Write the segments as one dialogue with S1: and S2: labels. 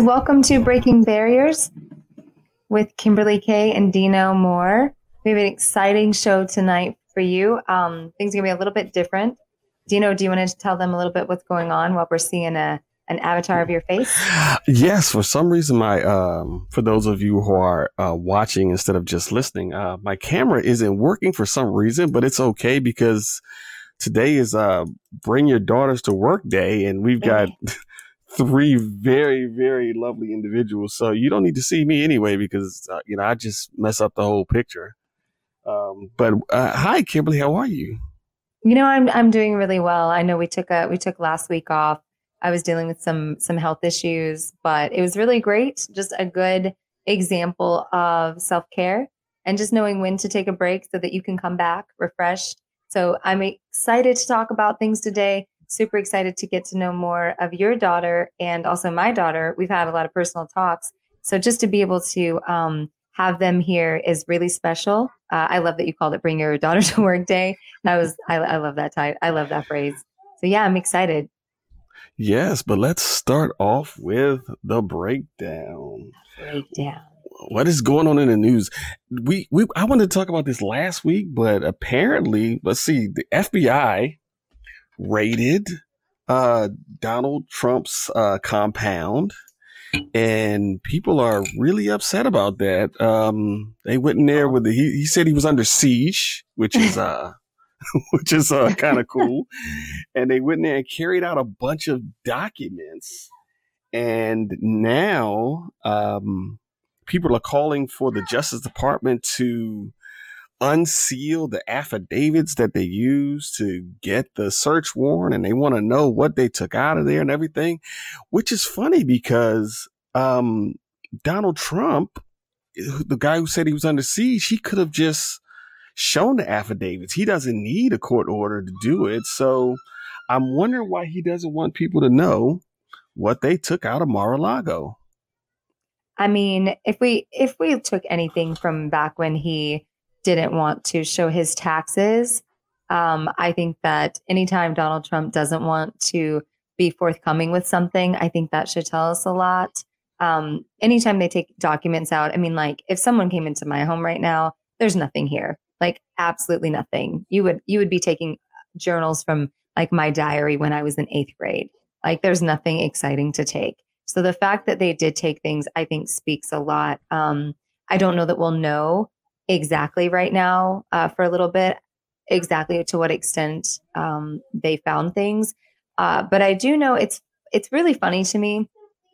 S1: guys, welcome to Breaking Barriers with Kimberly Kay and Dino Moore. We have an exciting show tonight for you. Um, things are gonna be a little bit different. Dino, do you want to tell them a little bit what's going on while we're seeing a an avatar of your face?
S2: Yes, for some reason, my um, for those of you who are uh, watching instead of just listening, uh, my camera isn't working for some reason, but it's okay because today is uh, Bring Your Daughters to Work Day, and we've got three very, very lovely individuals. So you don't need to see me anyway because uh, you know I just mess up the whole picture. Um, but uh, hi, Kimberly, how are you?
S1: You know, I'm I'm doing really well. I know we took a we took last week off. I was dealing with some some health issues, but it was really great. Just a good example of self care and just knowing when to take a break so that you can come back refreshed. So I'm excited to talk about things today. Super excited to get to know more of your daughter and also my daughter. We've had a lot of personal talks. So just to be able to um, have them here is really special. Uh, I love that you called it "Bring Your Daughter to Work Day." That was I, I love that type. I love that phrase. So yeah, I'm excited.
S2: Yes, but let's start off with the breakdown.
S1: Breakdown.
S2: What is going on in the news? We we I wanted to talk about this last week, but apparently, let's see, the FBI raided uh, Donald Trump's uh, compound, and people are really upset about that. Um, they went in there with the he, he said he was under siege, which is uh which is uh, kind of cool. and they went in there and carried out a bunch of documents. And now um, people are calling for the Justice Department to unseal the affidavits that they used to get the search warrant and they want to know what they took out of there and everything, which is funny because um, Donald Trump, the guy who said he was under siege, he could have just shown the affidavits. He doesn't need a court order to do it. So I'm wondering why he doesn't want people to know what they took out of Mar-a-Lago.
S1: I mean, if we if we took anything from back when he didn't want to show his taxes, um, I think that anytime Donald Trump doesn't want to be forthcoming with something, I think that should tell us a lot. Um, anytime they take documents out, I mean, like if someone came into my home right now, there's nothing here like absolutely nothing. You would you would be taking journals from like my diary when I was in 8th grade. Like there's nothing exciting to take. So the fact that they did take things I think speaks a lot. Um I don't know that we'll know exactly right now uh, for a little bit exactly to what extent um, they found things. Uh, but I do know it's it's really funny to me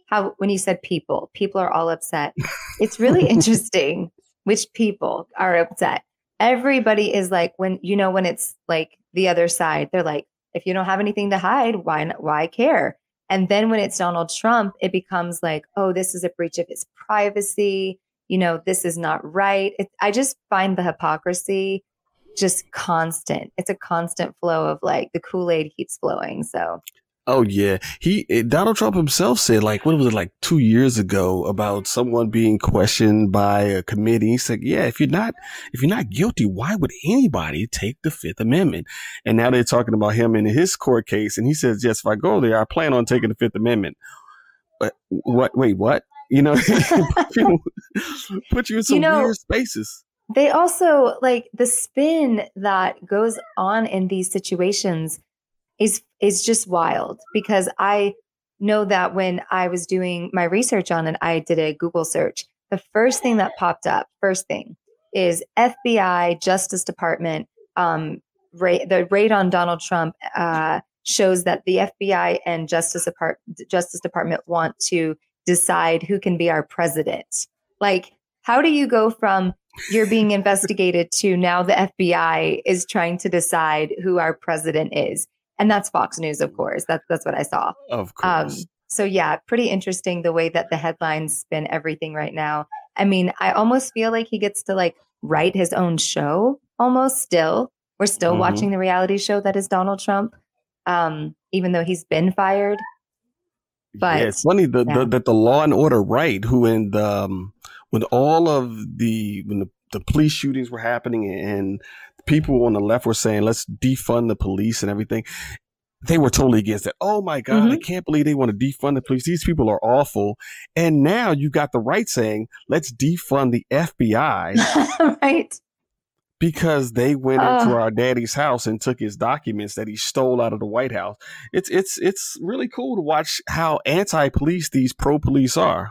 S1: how when you said people, people are all upset. It's really interesting which people are upset everybody is like when you know when it's like the other side they're like if you don't have anything to hide why not, why care and then when it's Donald Trump it becomes like oh this is a breach of his privacy you know this is not right it, i just find the hypocrisy just constant it's a constant flow of like the kool-aid keeps flowing so
S2: Oh yeah, he eh, Donald Trump himself said like what was it like two years ago about someone being questioned by a committee. He said, "Yeah, if you're not if you're not guilty, why would anybody take the Fifth Amendment?" And now they're talking about him in his court case, and he says, "Yes, if I go there, I plan on taking the Fifth Amendment." But what? Wait, what? You know, put you in some you know, weird spaces.
S1: They also like the spin that goes on in these situations is is just wild because I know that when I was doing my research on it, I did a Google search. The first thing that popped up, first thing, is FBI, Justice Department. Um, ra- the raid on Donald Trump uh, shows that the FBI and Justice, Depart- Justice Department want to decide who can be our president. Like, how do you go from you're being investigated to now the FBI is trying to decide who our president is? and that's Fox News, of course. That's that's what I saw.
S2: Of um, course. Um,
S1: so yeah, pretty interesting the way that the headlines spin everything right now. I mean, I almost feel like he gets to like write his own show almost still. We're still
S2: Mhm.
S1: watching the reality show that is Donald Trump, um, even though he's been fired. But-
S2: yeah, it's funny the,
S1: yeah.
S2: the, that the Law and Order right, who in the um, when all of the when the, the police shootings were happening and people on the left were saying let's defund the police and everything, they were totally against it. Oh my God,
S1: Mm-hmm.
S2: I can't believe they want to defund the police. These people are awful. And now you got the right saying let's defund the FBI
S1: right?
S2: Because they went into our daddy's house and took his documents that he stole out of the White House. It's it's it's really cool to watch how anti-police these pro-police are.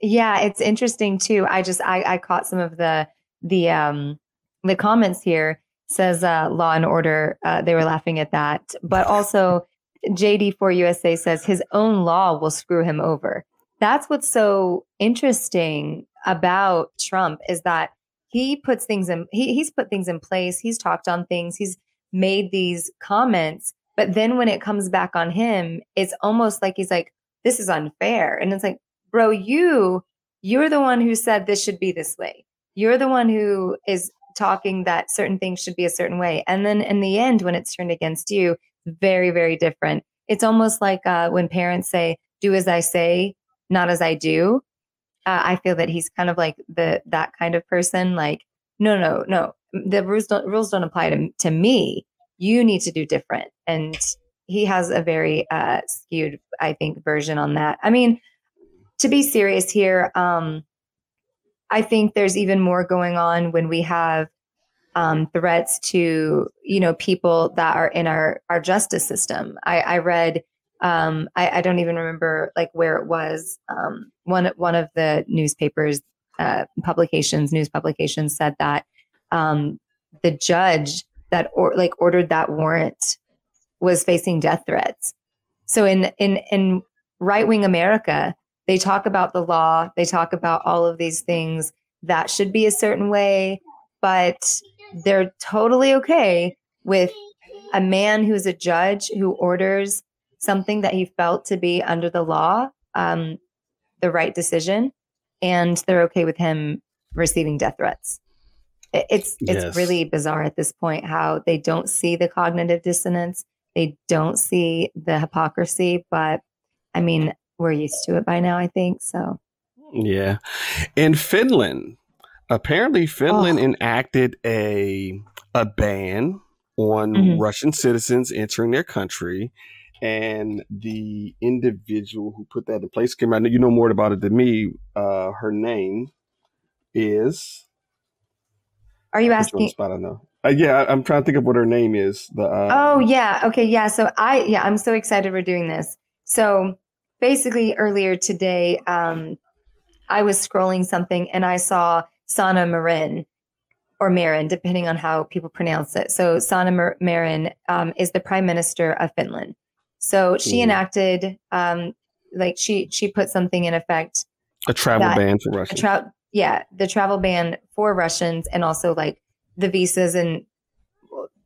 S1: Yeah, it's interesting too. I just I, I caught some of the the um the comments here says uh law and order uh they were laughing at that but also jd4 usa says his own law will screw him over that's what's so interesting about trump is that he puts things in he, he's put things in place he's talked on things he's made these comments but then when it comes back on him it's almost like he's like this is unfair. And it's like bro you you're the one who said this should be this way. You're the one who is talking that certain things should be a certain way. And then in the end when it's turned against you very very different. It's almost like uh, when parents say do as i say not as i do uh, i feel that he's kind of like the that kind of person like no no no the rules don't rules don't apply to, to me you need to do different and he has a very uh, skewed i think version on that i mean to be serious here um I think there's even more going on when we have um, threats to you know people that are in our our justice system. I, I read um, I, I don't even remember like where it was. Um, one one of the newspapers uh, publications, news publications, said that um, the judge that or like ordered that warrant was facing death threats. So in in in right wing America, they talk about the law, they talk about all of these things that should be a certain way, but they're totally okay with a man who's a judge who orders something that he felt to be under the law, um, the right decision, and they're okay with him receiving death threats. It- It's
S2: Yes.
S1: it's really bizarre at this point how they don't see the cognitive dissonance, they don't see the hypocrisy, but I mean, we're used to it by now, I think. So
S2: Yeah. In Finland, apparently Finland
S1: Oh.
S2: enacted a a ban on
S1: Mhm.
S2: Russian citizens entering their country. And the individual who put that in place, Kim, I know you know more about it than me. Uh, her name is.
S1: are you
S2: Put you on the
S1: asking?
S2: spot, I know. Uh, yeah, I, I'm trying to think of what her name is. The uh,
S1: Oh yeah. Okay. Yeah. So I yeah, I'm so excited we're doing this. So basically earlier today, um, I was scrolling something and I saw Sanna Marin or Marin, depending on how people pronounce it. So Sanna Marin um, is the prime minister of Finland. So she
S2: Mhm.
S1: enacted um, like she she put something in effect
S2: a travel
S1: that-
S2: ban for
S1: a
S2: Russia.
S1: tra- yeah, the travel ban for Russians and also like the visas and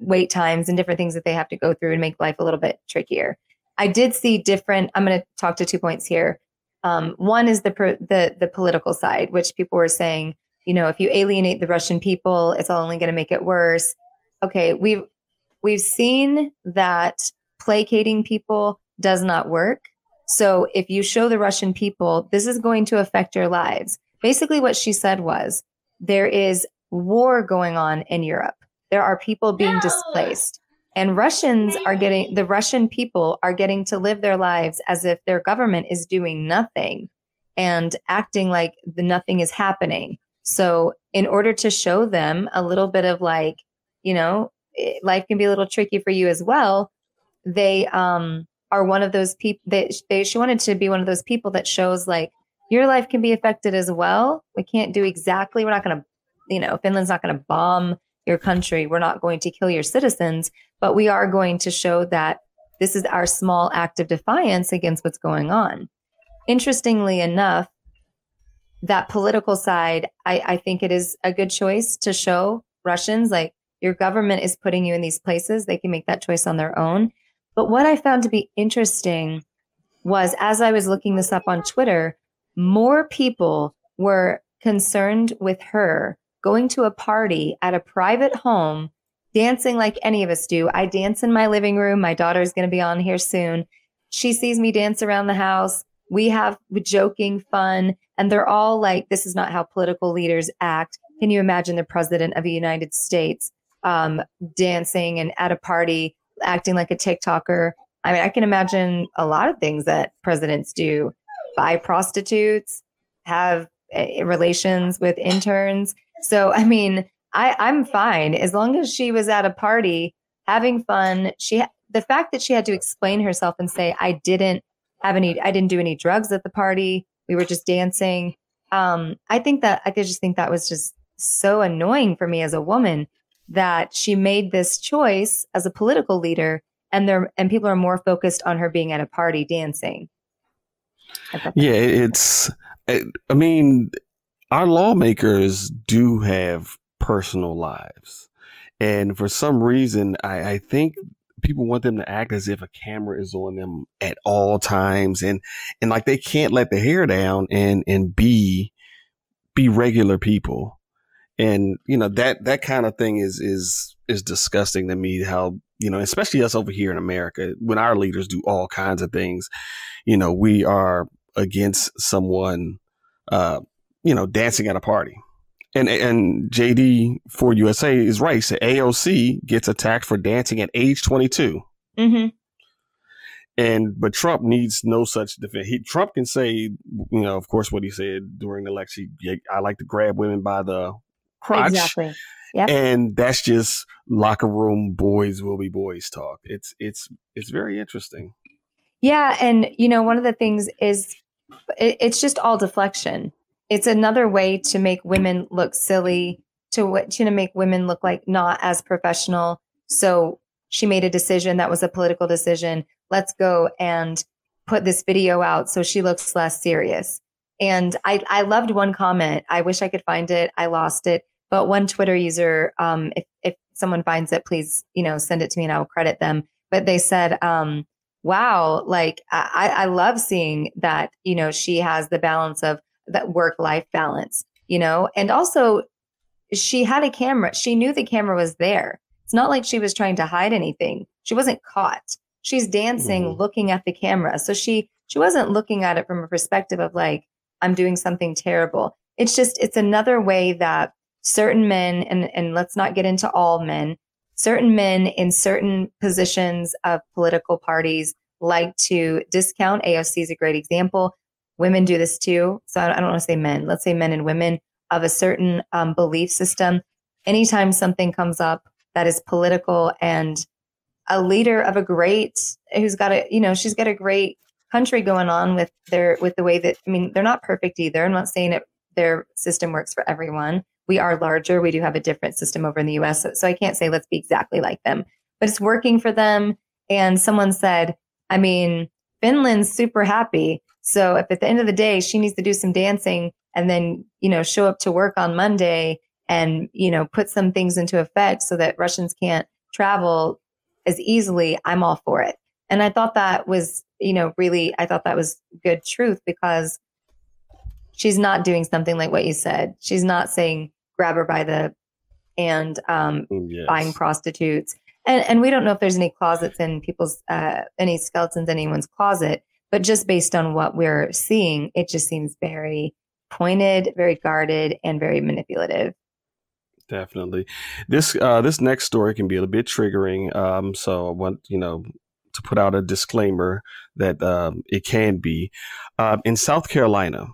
S1: wait times and different things that they have to go through and make life a little bit trickier. I did see different. I'm going to talk to two points here. Um, one is the per- the the political side, which people were saying, you know, if you alienate the Russian people, it's only going to make it worse. Okay, we've we've seen that placating people does not work. So if you show the Russian people, this is going to affect your lives. Basically, what she said was there is war going on in Europe. There are people being
S3: No.
S1: displaced. And Russians are getting, the Russian people are getting to live their lives as if their government is doing nothing and acting like the nothing is happening. So, in order to show them a little bit of like, you know, life can be a little tricky for you as well, they um, are one of those people. They, they she wanted to be one of those people that shows like your life can be affected as well. We can't do exactly. We're not going to, you know, Finland's not going to bomb your country. We're not going to kill your citizens, but we are going to show that this is our small act of defiance against what's going on. Interestingly enough, that political side, I, I think it is a good choice to show Russians like your government is putting you in these places. They can make that choice on their own. But what I found to be interesting was as I was looking this up on Twitter, more people were concerned with her going to a party at a private home, dancing like any of us do. I dance in my living room. My daughter's going to be on here soon. She sees me dance around the house. We have joking fun, and they're all like, this is not how political leaders act. Can you imagine the president of the United States um, dancing and at a party acting like a TikToker? I mean, I can imagine a lot of things that presidents do buy prostitutes, have uh, relations with interns. So, I mean, I, I'm fine as long as she was at a party having fun. She, the fact that she had to explain herself and say, I didn't have any, I didn't do any drugs at the party. We were just dancing. Um, I think that I just think that was just so annoying for me as a woman that she made this choice as a political leader and there and people are more focused on her being at a party dancing.
S2: Yeah, it's I mean our lawmakers do have personal lives. And for some reason, I, I think people want them to act as if a camera is on them at all times and and like they can't let the hair down and and be be regular people and you know that that kind of thing is is is disgusting to me how you know especially us over here in america when our leaders do all kinds of things you know we are against someone uh you know dancing at a party and and JD for USA is right. So AOC gets attacked for dancing at age 22. Mm-hmm. And but Trump needs no such defense. He Trump can say, you know, of course, what he said during the election. I like to grab women by the crotch.
S1: Exactly. Yep.
S2: And that's just locker room boys will be boys talk. It's it's it's very interesting.
S1: Yeah, and you know, one of the things is it, it's just all deflection it's another way to make women look silly, to to make women look like not as professional. So she made a decision that was a political decision. Let's go and put this video out so she looks less serious. And I, I loved one comment. I wish I could find it. I lost it. But one Twitter user, um, if, if someone finds it, please, you know, send it to me and I will credit them. But they said, um, wow, like I, I love seeing that, you know, she has the balance of that work life balance, you know? And also, she had a camera. She knew the camera was there. It's not like she was trying to hide anything. She wasn't caught. She's dancing, mm-hmm. looking at the camera. So she she wasn't looking at it from a perspective of like I'm doing something terrible. It's just it's another way that certain men and and let's not get into all men, certain men in certain positions of political parties like to discount. AOC is a great example women do this too. So I don't want to say men, let's say men and women of a certain um, belief system. Anytime something comes up that is political and a leader of a great, who's got a, you know, she's got a great country going on with their, with the way that, I mean, they're not perfect either. I'm not saying it, their system works for everyone. We are larger. We do have a different system over in the US. So, so I can't say let's be exactly like them, but it's working for them. And someone said, I mean, Finland's super happy so if at the end of the day she needs to do some dancing and then, you know, show up to work on Monday and, you know, put some things into effect so that Russians can't travel as easily, I'm all for it. And I thought that was, you know, really, I thought that was good truth because she's not doing something like what you said. She's not saying grab her by the and um, mm, yes. buying prostitutes. And, and we don't know if there's any closets in people's, uh, any skeletons in anyone's closet. But just based on what we're seeing, it just seems very pointed, very guarded, and very manipulative.
S2: Definitely. This uh, this next story can be a bit triggering. Um, so I want you know to put out a disclaimer that um, it can be. Uh, in South Carolina,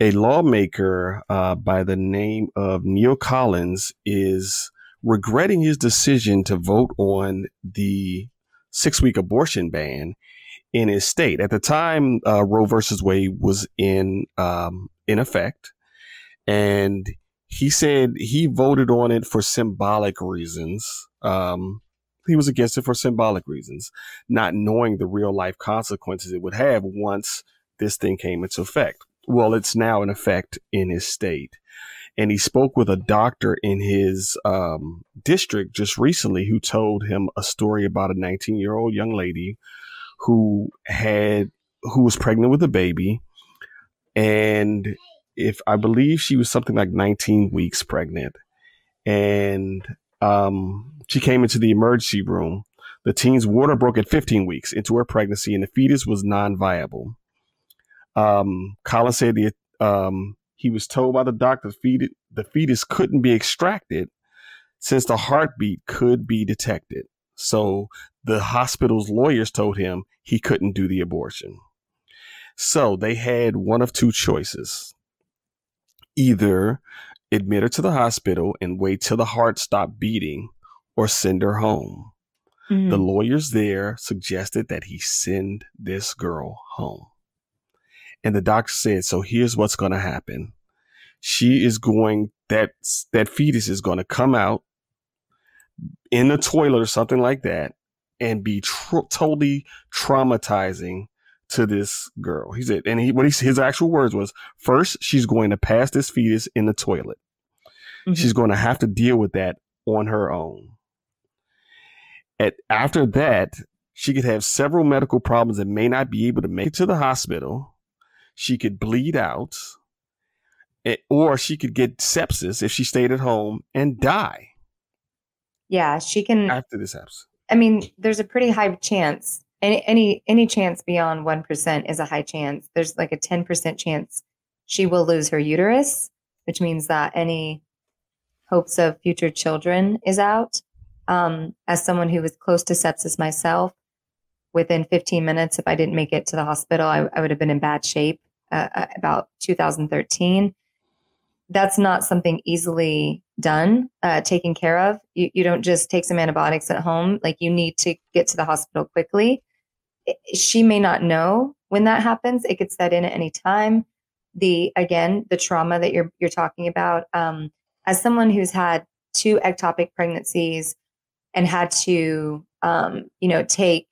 S2: a lawmaker uh, by the name of Neil Collins is regretting his decision to vote on the six week abortion ban in his state. At the time, uh, Roe versus Wade was in um, in effect, and he said he voted on it for symbolic reasons. Um, he was against it for symbolic reasons, not knowing the real life consequences it would have once this thing came into effect. Well, it's now in effect in his state. And he spoke with a doctor in his um, district just recently who told him a story about a 19 year old young lady who had who was pregnant with a baby, and if I believe she was something like 19 weeks pregnant, and um, she came into the emergency room. The teen's water broke at 15 weeks into her pregnancy, and the fetus was non-viable. Um, Collins said the, um, he was told by the doctor the the fetus couldn't be extracted since the heartbeat could be detected. So the hospital's lawyers told him he couldn't do the abortion. So they had one of two choices. Either admit her to the hospital and wait till the heart stopped beating or send her home. Mm-hmm. The lawyers there suggested that he send this girl home. And the doctor said, so here's what's going to happen. She is going, that, that fetus is going to come out in the toilet or something like that and be tr- totally traumatizing to this girl. He said, and he, what he, his actual words was, first, she's going to pass this fetus in the toilet. Mm-hmm. She's going to have to deal with that on her own. At, after that, she could have several medical problems and may not be able to make it to the hospital. She could bleed out, eh, or she could get sepsis if she stayed at home and die.
S1: Yeah, she can.
S2: After this happens.
S1: I mean, there's a pretty high chance. Any any any chance beyond one percent is a high chance. There's like a ten percent chance she will lose her uterus, which means that any hopes of future children is out. Um, as someone who was close to sepsis myself, within 15 minutes, if I didn't make it to the hospital, I, I would have been in bad shape. Uh, uh about 2013, that's not something easily done, uh, taken care of. You, you don't just take some antibiotics at home. Like you need to get to the hospital quickly. She may not know when that happens. It could set in at any time. The again, the trauma that you're you're talking about. Um, as someone who's had two ectopic pregnancies and had to, um, you know, take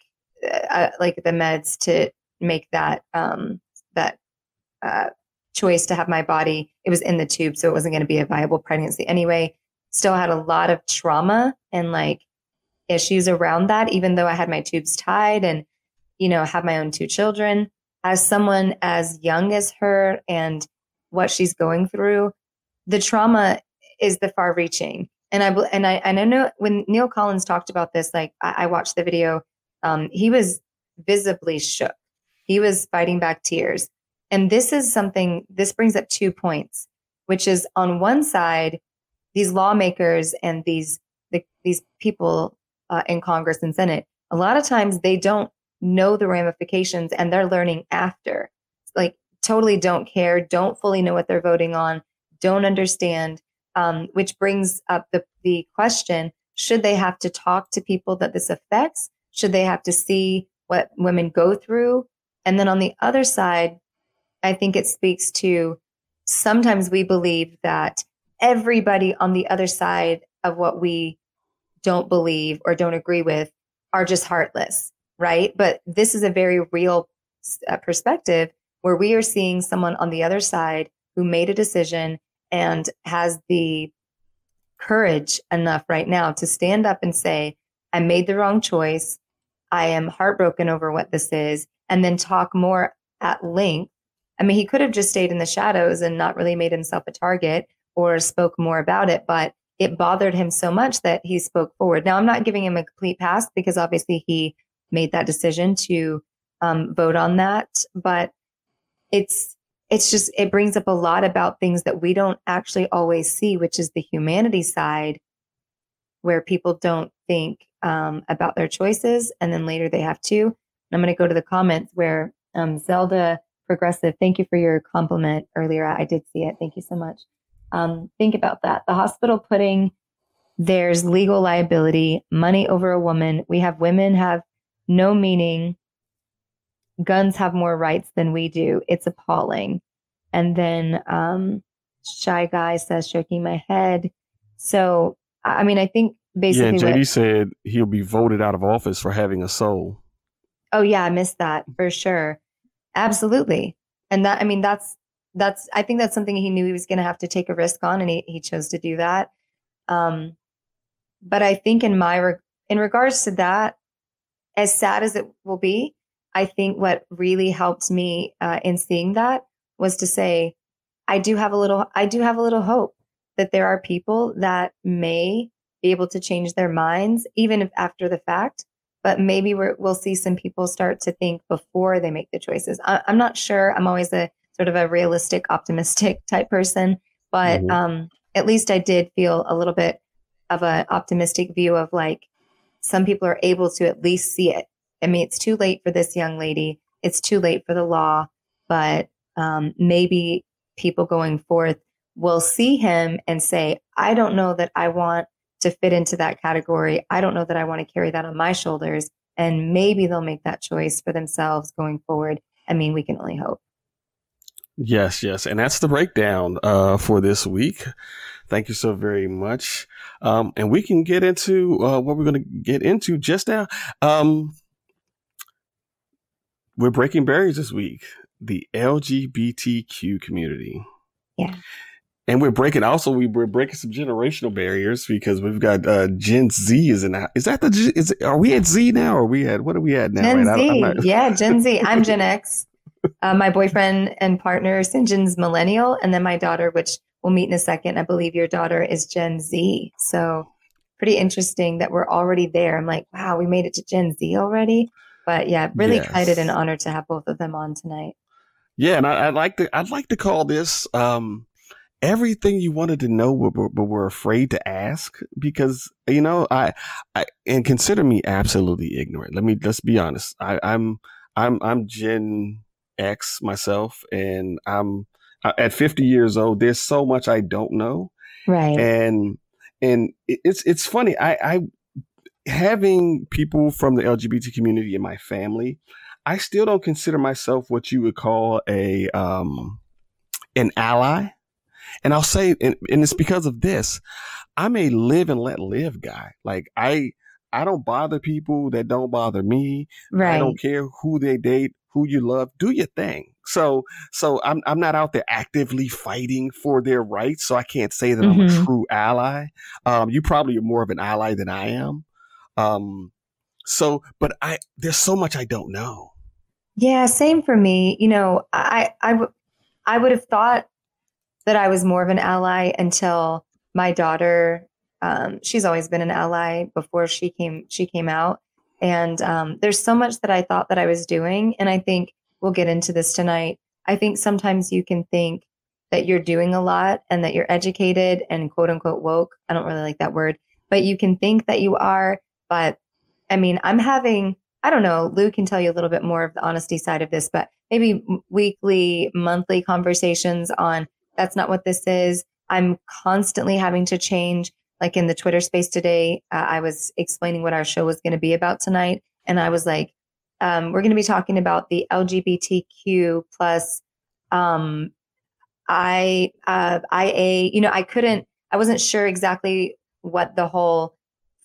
S1: uh, uh like the meds to make that um, that uh, choice to have my body. It was in the tube, so it wasn't going to be a viable pregnancy anyway. Still had a lot of trauma and like issues around that, even though I had my tubes tied and, you know, have my own two children. As someone as young as her and what she's going through, the trauma is the far reaching. And I and I and I know when Neil Collins talked about this, like I, I watched the video, um, he was visibly shook. He was fighting back tears. And this is something, this brings up two points, which is on one side, these lawmakers and these, the, these people uh, in Congress and Senate, a lot of times they don't know the ramifications and they're learning after. Like, totally don't care, don't fully know what they're voting on, don't understand, um, which brings up the, the question should they have to talk to people that this affects? Should they have to see what women go through? And then on the other side, I think it speaks to sometimes we believe that everybody on the other side of what we don't believe or don't agree with are just heartless, right? But this is a very real uh, perspective where we are seeing someone on the other side who made a decision and has the courage enough right now to stand up and say, I made the wrong choice. I am heartbroken over what this is, and then talk more at length I mean, he could have just stayed in the shadows and not really made himself a target or spoke more about it, but it bothered him so much that he spoke forward. Now, I'm not giving him a complete pass because obviously he made that decision to um, vote on that, but it's it's just it brings up a lot about things that we don't actually always see, which is the humanity side, where people don't think um, about their choices, and then later they have to. And I'm going to go to the comments where um, Zelda progressive. Thank you for your compliment earlier. I did see it. Thank you so much. Um, think about that. The hospital putting there's legal liability, money over a woman. We have women have no meaning. Guns have more rights than we do. It's appalling. And then um, Shy Guy says, shaking my head. So, I mean, I think basically.
S2: Yeah, JD what, said he'll be voted out of office for having a soul.
S1: Oh, yeah, I missed that for sure. Absolutely. And that, I mean, that's, that's, I think that's something he knew he was going to have to take a risk on and he, he chose to do that. Um, but I think in my, in regards to that, as sad as it will be, I think what really helped me uh, in seeing that was to say, I do have a little, I do have a little hope that there are people that may be able to change their minds, even if after the fact. But maybe we will see some people start to think before they make the choices. I, am not sure. I'm always a sort of a realistic, optimistic type person, but mm-hmm. um, at least I did feel a little bit of an optimistic view of like some people are able to at least see it. I mean, it's too late for this young lady. It's too late for the law, but um, maybe people going forth will see him and say, I don't know that I want to fit into that category. I don't know that I want to carry that on my shoulders. And maybe they'll make that choice for themselves going forward. I mean, we can only hope.
S2: Yes, yes. And that's the breakdown uh, for this week. Thank you so very much. Um, and we can get into uh, what we're going to get into just now. Um, we're breaking barriers this week, the LGBTQ community.
S1: Yeah
S2: and we're breaking also we, we're breaking some generational barriers because we've got uh gen z is in that is that the is are we at z now or we at what are we at now?
S1: Gen right? z. not... yeah gen z. I'm gen x. Uh, my boyfriend and partner sinjin's millennial and then my daughter which we'll meet in a second. I believe your daughter is gen z. So pretty interesting that we're already there. I'm like wow we made it to gen z already. But yeah really yes. excited and honored to have both of them on tonight.
S2: Yeah and I, i'd like to i'd like to call this um everything you wanted to know, but, but were afraid to ask because you know I, I and consider me absolutely ignorant. Let me let's be honest. I, I'm I'm I'm Gen X myself, and I'm at 50 years old. There's so much I don't know,
S1: right?
S2: And and it's it's funny. I I having people from the LGBT community in my family. I still don't consider myself what you would call a um an ally and I'll say, and, and it's because of this, I'm a live and let live guy. Like I, I don't bother people that don't bother me.
S1: Right.
S2: I don't care who they date, who you love. Do your thing. So, so I'm I'm not out there actively fighting for their rights. So I can't say that mm-hmm. I'm a mm-hmm. true ally. Um, you probably are more of an ally than I am. Um, so, but I there's so much I don't know.
S1: Yeah, same for me. You know, I I, w- I would have thought that I was more of an ally until my daughter. Um, she's always been an ally before she came she came out, and um, there's so much that I thought that I was doing, and I think we'll get into this tonight. I think sometimes you can think that you're doing a lot and that you're educated and quote unquote woke. I don't really like that word, but you can think that you are. But I mean, I'm having, I don't know, Lou can tell you a little bit more of the honesty side of this, but maybe weekly, monthly conversations on that's not what this is. I'm constantly having to change. Like in the Twitter space today, uh, I was explaining what our show was going to be about tonight. And I was like, um, we're going to be talking about the LGBTQ plus um, I, uh, IA. You know, I couldn't, I wasn't sure exactly what the whole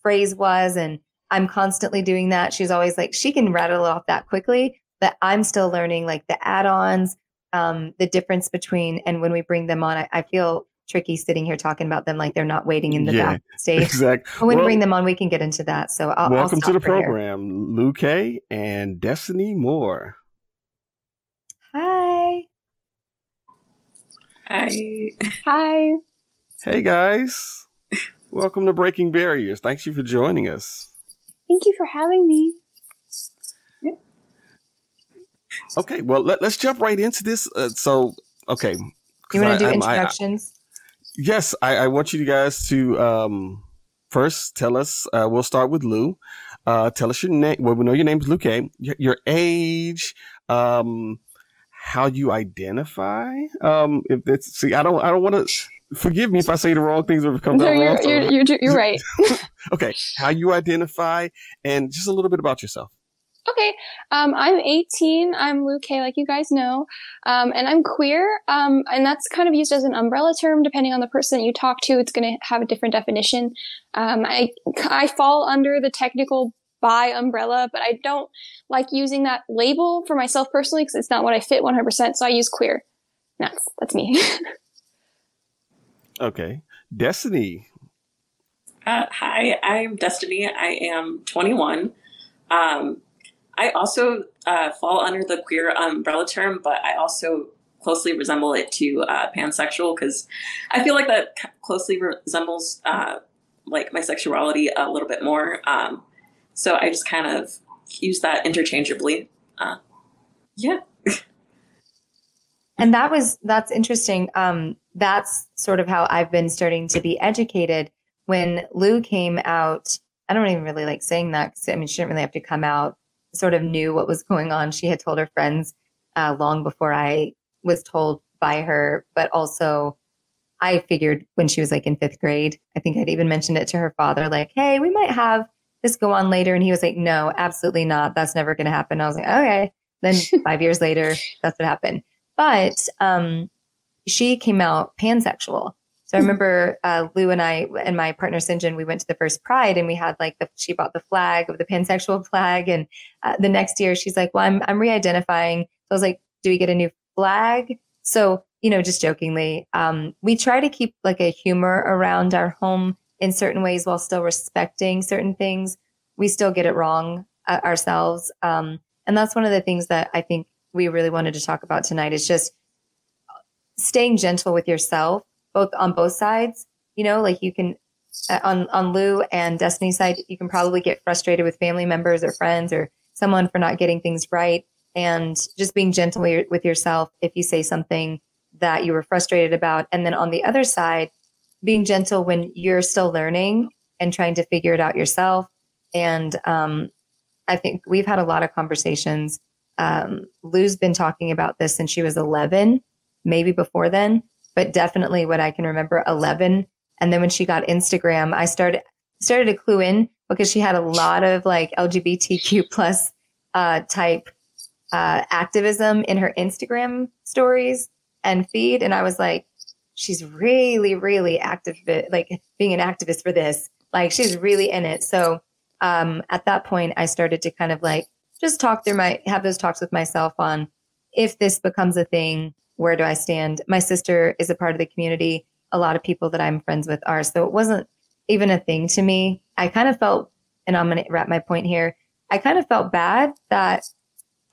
S1: phrase was. And I'm constantly doing that. She's always like, she can rattle off that quickly, but I'm still learning like the add ons um, the difference between and when we bring them on, I, I, feel tricky sitting here talking about them like they're not waiting in the yeah, backstage.
S2: Exactly.
S1: But when well, we bring them on, we can get into that. So I'll,
S2: welcome
S1: I'll
S2: to the program, Lou K and Destiny Moore.
S1: Hi.
S3: Hi.
S1: Hi.
S2: Hey guys. Welcome to Breaking Barriers. Thanks you for joining us.
S4: Thank you for having me.
S2: Okay, well let, us jump right into this. Uh, so, okay,
S1: you want to do I, introductions?
S2: I, yes, I, I, want you guys to um, first tell us. Uh, we'll start with Lou. Uh, tell us your name. Well, we know your name is Lou K. Your, your age. Um, how you identify. Um, if it's see, I don't, I don't want to. Forgive me if I say the wrong things or come no,
S4: you're,
S2: wrong.
S4: You're, you're, you're right.
S2: okay, how you identify, and just a little bit about yourself.
S4: Okay, um, I'm 18. I'm Lou K, like you guys know, um, and I'm queer. Um, and that's kind of used as an umbrella term, depending on the person you talk to. It's going to have a different definition. Um, I I fall under the technical bi umbrella, but I don't like using that label for myself personally because it's not what I fit 100%. So I use queer. That's that's me.
S2: okay, Destiny.
S3: Uh, hi, I'm Destiny. I am 21. Um, I also uh, fall under the queer umbrella term, but I also closely resemble it to uh, pansexual because I feel like that closely resembles uh, like my sexuality a little bit more. Um, so I just kind of use that interchangeably. Uh, yeah.
S1: and that was that's interesting. Um, that's sort of how I've been starting to be educated. When Lou came out, I don't even really like saying that I mean she didn't really have to come out. Sort of knew what was going on. She had told her friends uh, long before I was told by her, but also I figured when she was like in fifth grade, I think I'd even mentioned it to her father, like, hey, we might have this go on later. And he was like, no, absolutely not. That's never going to happen. I was like, okay. Then five years later, that's what happened. But um, she came out pansexual. So I hmm. remember uh, Lou and I and my partner Sinjin, we went to the first Pride and we had like the she bought the flag of the pansexual flag, and uh, the next year she's like, "Well, I'm I'm re-identifying." So I was like, "Do we get a new flag?" So you know, just jokingly, um, we try to keep like a humor around our home in certain ways while still respecting certain things. We still get it wrong uh, ourselves. Um, and that's one of the things that I think we really wanted to talk about tonight is just staying gentle with yourself, both on both sides. You know, like you can, uh, on, on Lou and Destiny's side, you can probably get frustrated with family members or friends or someone for not getting things right. And just being gentle with yourself if you say something that you were frustrated about. And then on the other side, being gentle when you're still learning and trying to figure it out yourself. And um, I think we've had a lot of conversations. Um, Lou's been talking about this since she was 11, maybe before then, but definitely what I can remember 11. And then when she got Instagram, I started started to clue in because she had a lot of like LGBTQ plus uh, type uh, activism in her Instagram stories and feed. And I was like, she's really, really active, like being an activist for this. Like she's really in it. So um, at that point, I started to kind of like just talk through my, have those talks with myself on if this becomes a thing, where do I stand? My sister is a part of the community. A lot of people that I'm friends with are. So it wasn't even a thing to me. I kind of felt, and I'm going to wrap my point here. I kind of felt bad that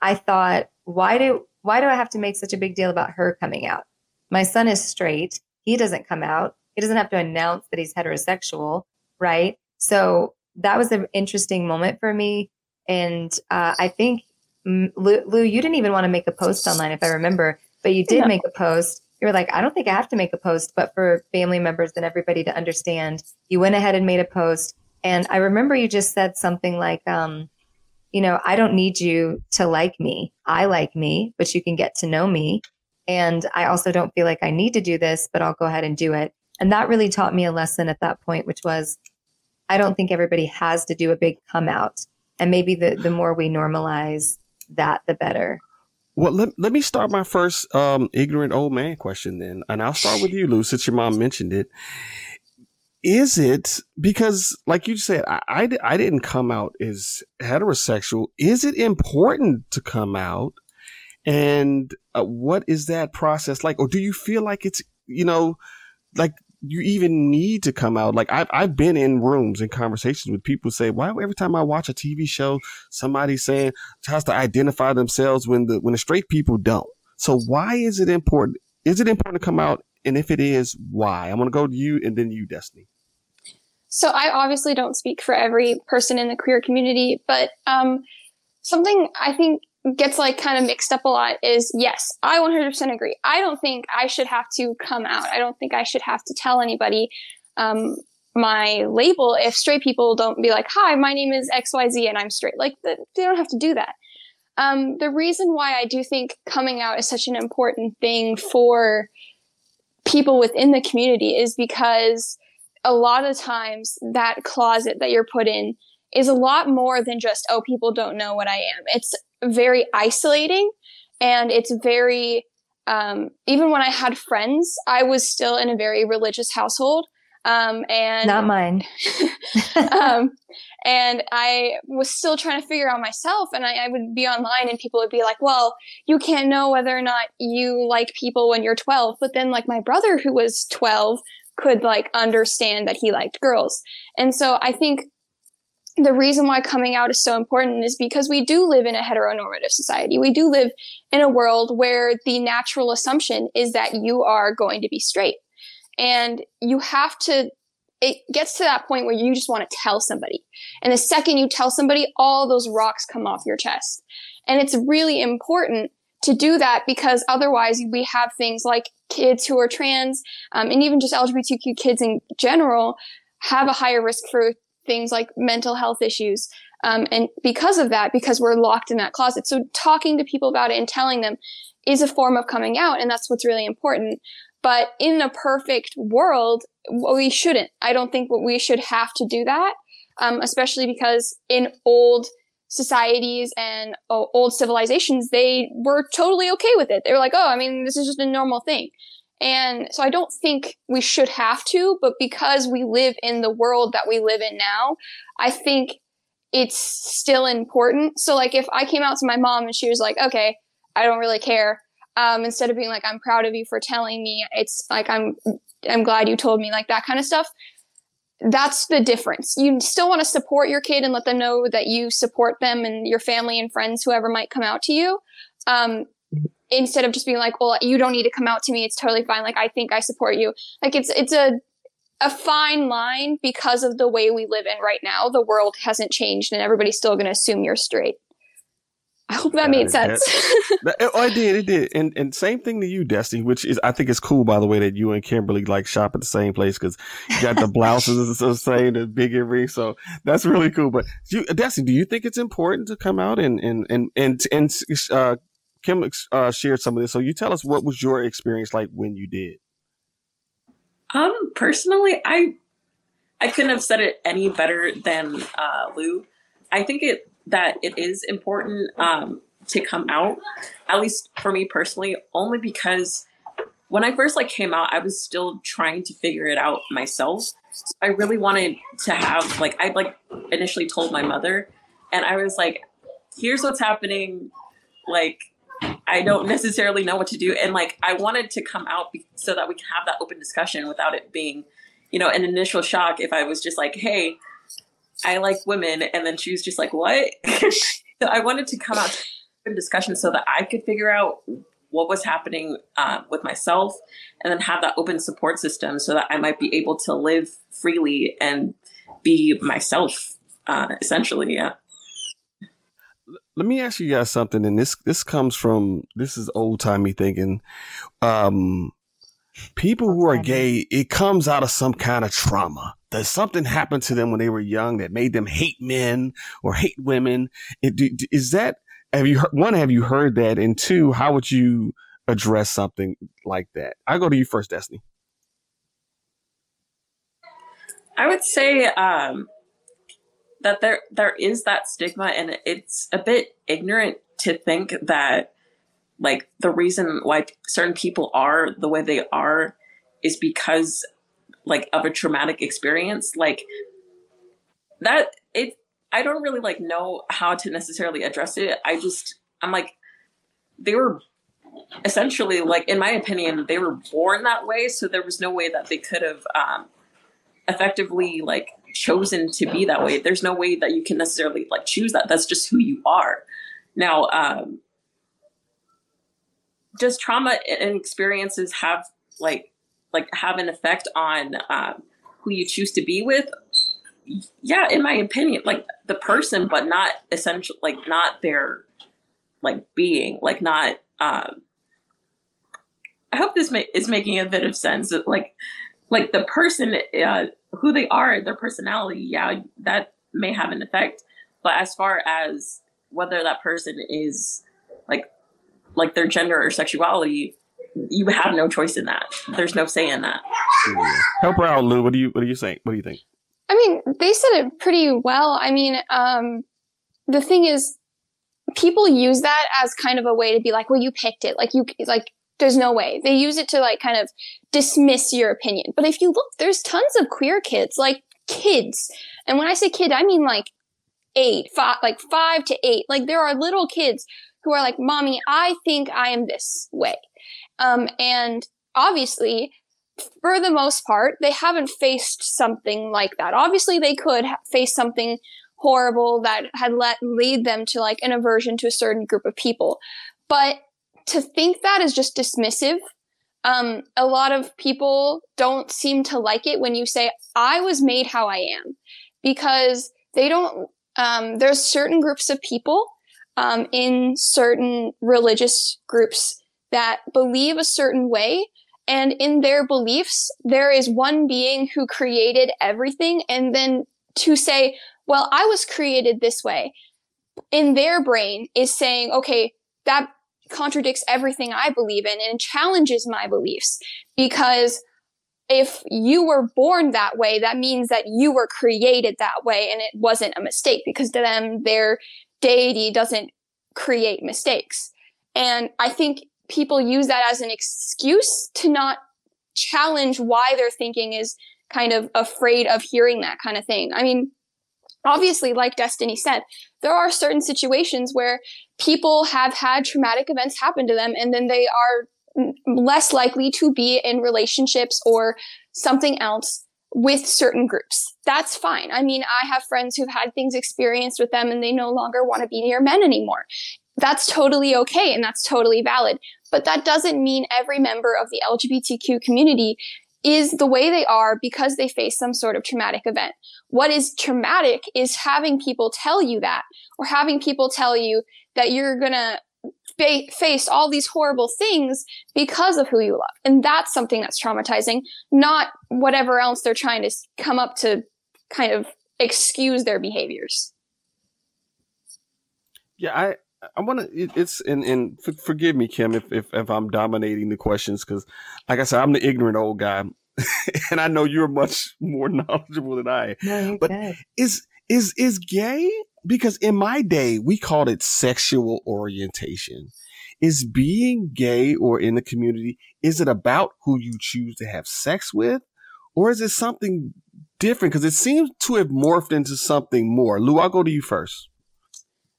S1: I thought, why do why do I have to make such a big deal about her coming out? My son is straight. He doesn't come out. He doesn't have to announce that he's heterosexual, right? So that was an interesting moment for me. And uh, I think, mm, Lou, Lou, you didn't even want to make a post online, if I remember, but you did no. make a post. You were like, I don't think I have to make a post, but for family members and everybody to understand, you went ahead and made a post. And I remember you just said something like, um, you know, I don't need you to like me. I like me, but you can get to know me. And I also don't feel like I need to do this, but I'll go ahead and do it. And that really taught me a lesson at that point, which was I don't think everybody has to do a big come out. And maybe the, the more we normalize that, the better.
S2: Well, let, let me start my first um, ignorant old man question then. And I'll start with you, Lou, since your mom mentioned it. Is it because like you said I, I, I, didn't come out as heterosexual. Is it important to come out? And uh, what is that process like? Or do you feel like it's you know like you even need to come out like I've, I've been in rooms and conversations with people say why every time i watch a tv show somebody saying has to identify themselves when the when the straight people don't so why is it important is it important to come out and if it is, why? I'm to go to you and then you, Destiny.
S4: So I obviously don't speak for every person in the queer community, but um, something I think gets like kind of mixed up a lot is yes, I 100% agree. I don't think I should have to come out. I don't think I should have to tell anybody um, my label if straight people don't be like, hi, my name is XYZ and I'm straight. Like, they don't have to do that. Um, the reason why I do think coming out is such an important thing for people within the community is because a lot of times that closet that you're put in is a lot more than just, oh, people don't know what I am. It's very isolating and it's very, um, even when I had friends, I was still in a very religious household. Um, and
S1: not mine.
S4: um, and I was still trying to figure out myself. And I, I, would be online, and people would be like, "Well, you can't know whether or not you like people when you're 12." But then, like my brother, who was 12, could like understand that he liked girls. And so I think the reason why coming out is so important is because we do live in a heteronormative society. We do live in a world where the natural assumption is that you are going to be straight. And you have to, it gets to that point where you just want to tell somebody. And the second you tell somebody, all those rocks come off your chest. And it's really important to do that because otherwise we have things like kids who are trans um, and even just LGBTQ kids in general have a higher risk for things like mental health issues. Um, and because of that, because we're locked in that closet. So talking to people about it and telling them is a form of coming out. And that's what's really important. But in a perfect world, we shouldn't. I don't think we should have to do that. Um, especially because in old societies and uh, old civilizations, they were totally okay with it. They were like, oh, I mean, this is just a normal thing. And so I don't think we should have to, but because we live in the world that we live in now, I think it's still important. So like if I came out to my mom and she was like, okay, I don't really care. Um, instead of being like, I'm proud of you for telling me, it's like, I'm, I'm glad you told me like that kind of stuff. That's the difference. You still want to support your kid and let them know that you support them and your family and friends, whoever might come out to you. Um, instead of just being like, well, you don't need to come out to me. It's totally fine. Like, I think I support you. Like, it's, it's a, a fine line because of the way we live in right now. The world hasn't changed and everybody's still going to assume you're straight. I hope that made sense.
S2: That, oh, I did. It did. And and same thing to you, Destiny, which is I think it's cool by the way that you and Kimberly like shop at the same place because you got the blouses the same, the big earring. So that's really cool. But you, Destiny, do you think it's important to come out and and and and and uh, Kim uh, shared some of this. So you tell us what was your experience like when you did.
S3: Um, personally, I I couldn't have said it any better than uh, Lou. I think it that it is important um, to come out, at least for me personally, only because when I first like came out, I was still trying to figure it out myself. I really wanted to have like I like initially told my mother, and I was like, "Here's what's happening." Like I don't necessarily know what to do. And like, I wanted to come out be- so that we can have that open discussion without it being, you know, an initial shock. If I was just like, hey, I like women. And then she was just like, what? so I wanted to come out in discussion so that I could figure out what was happening uh, with myself and then have that open support system so that I might be able to live freely and be myself, uh, essentially. Yeah
S2: let me ask you guys something, and this this comes from this is old timey thinking. Um, people who are gay, it comes out of some kind of trauma. That something happened to them when they were young that made them hate men or hate women. It, is that have you heard, one? Have you heard that? And two, how would you address something like that? I go to you first, Destiny.
S3: I would say um, that there there is that stigma and it's a bit ignorant to think that like the reason why certain people are the way they are is because like of a traumatic experience. Like that it i don't really like know how to necessarily address it. I just i'm like they were essentially like in my opinion they were born that way so there was no way that they could have um effectively like chosen to be that way. There's no way that you can necessarily like choose that. That's just who you are. Now, um, does trauma and experiences have like like have an effect on um, who you choose to be with? Yeah, in my opinion, like the person, but not essential, like not their like being, like not. Um, I hope this ma- is making a bit of sense. Like, like the person uh, who they are, their personality, yeah, that may have an effect. But as far as whether that person is like like their gender or sexuality, you have no choice in that. There's no say in that.
S2: Help her out, Lou. What do you what do you think? What do you think?
S4: I mean, they said it pretty well. I mean, um, the thing is, people use that as kind of a way to be like, well, you picked it. Like you like there's no way. They use it to like kind of dismiss your opinion. But if you look, there's tons of queer kids, like kids. And when I say kid, I mean like eight, five, like five to eight. Like there are little kids who are like, mommy, I think I am this way. Um, and obviously, for the most part, they haven't faced something like that. Obviously, they could ha- face something horrible that had let lead them to like an aversion to a certain group of people. But to think that is just dismissive. Um, a lot of people don't seem to like it when you say, I was made how I am, because they don't, um, there's certain groups of people um, in certain religious groups that believe a certain way. And in their beliefs, there is one being who created everything. And then to say, well, I was created this way in their brain is saying, okay, that contradicts everything I believe in and challenges my beliefs because if you were born that way, that means that you were created that way and it wasn't a mistake because to them, their deity doesn't create mistakes. And I think people use that as an excuse to not challenge why their thinking is kind of afraid of hearing that kind of thing. I mean, obviously, like Destiny said, there are certain situations where people have had traumatic events happen to them and then they are less likely to be in relationships or something else with certain groups. That's fine. I mean, I have friends who've had things experienced with them and they no longer want to be near men anymore. That's totally okay and that's totally valid. But that doesn't mean every member of the LGBTQ community is the way they are because they face some sort of traumatic event. What is traumatic is having people tell you that or having people tell you that you're going to fa- face all these horrible things because of who you love. And that's something that's traumatizing, not whatever else they're trying to come up to kind of excuse their behaviors.
S2: Yeah, I I want to. It, it's and and f- forgive me, Kim, if if, if I'm dominating the questions because, like I said, I'm the ignorant old guy, and I know you're much more knowledgeable than I.
S1: No,
S2: but
S1: good.
S2: is is is gay? Because in my day, we called it sexual orientation. Is being gay or in the community is it about who you choose to have sex with, or is it something different? Because it seems to have morphed into something more. Lou, I'll go to you first.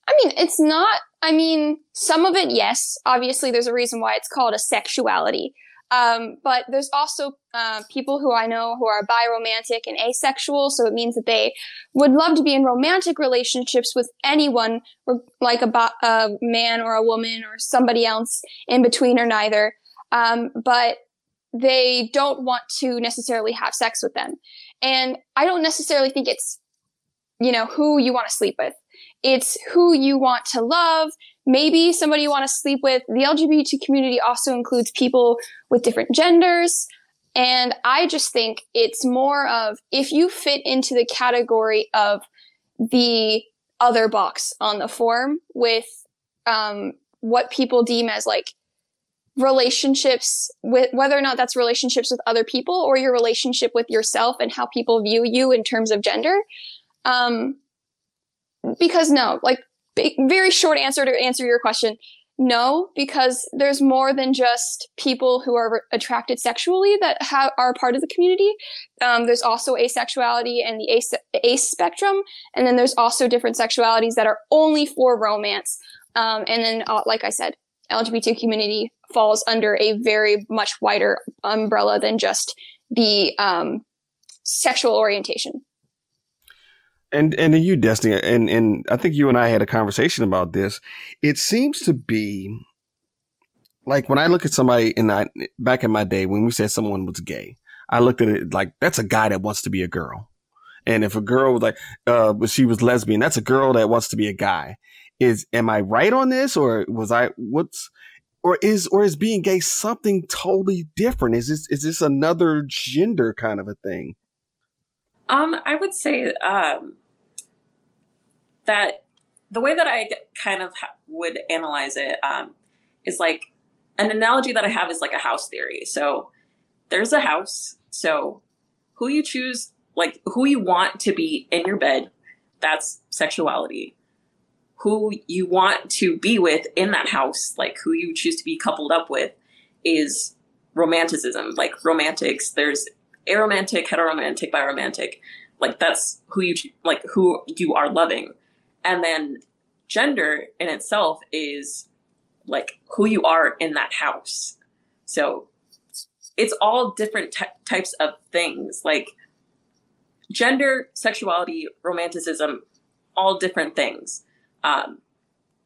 S4: I mean, it's not, I mean, some of it, yes. Obviously, there's a reason why it's called a sexuality. Um, but there's also uh, people who I know who are biromantic and asexual, so it means that they would love to be in romantic relationships with anyone, like a, bo- a man or a woman or somebody else in between or neither. Um, but they don't want to necessarily have sex with them. And I don't necessarily think it's, you know, who you want to sleep with. It's who you want to love. Maybe somebody you want to sleep with. The LGBT community also includes people with different genders. And I just think it's more of if you fit into the category of the other box on the form with um, what people deem as like relationships with whether or not that's relationships with other people or your relationship with yourself and how people view you in terms of gender. Um, because no, like very short answer to answer your question. No, because there's more than just people who are attracted sexually that ha- are part of the community. Um, there's also asexuality and the ace, ace spectrum, and then there's also different sexualities that are only for romance. Um, and then, uh, like I said, LGBT community falls under a very much wider umbrella than just the um, sexual orientation
S2: and and you, Destiny, and and I think you and I had a conversation about this. It seems to be like when I look at somebody in I, back in my day when we said someone was gay, I looked at it like that's a guy that wants to be a girl, and if a girl was like, uh, she was lesbian, that's a girl that wants to be a guy. Is am I right on this, or was I what's or is or is being gay something totally different? Is this is this another gender kind of a thing?
S3: Um, I would say um, that the way that I kind of ha- would analyze it um, is like an analogy that I have is like a house theory. So there's a house. So who you choose, like who you want to be in your bed, that's sexuality. Who you want to be with in that house, like who you choose to be coupled up with, is romanticism. Like romantics, there's aromantic, heteromantic, biromantic. Like that's who you like who you are loving. And then gender in itself is like who you are in that house. So it's all different t- types of things like gender, sexuality, romanticism, all different things. Um,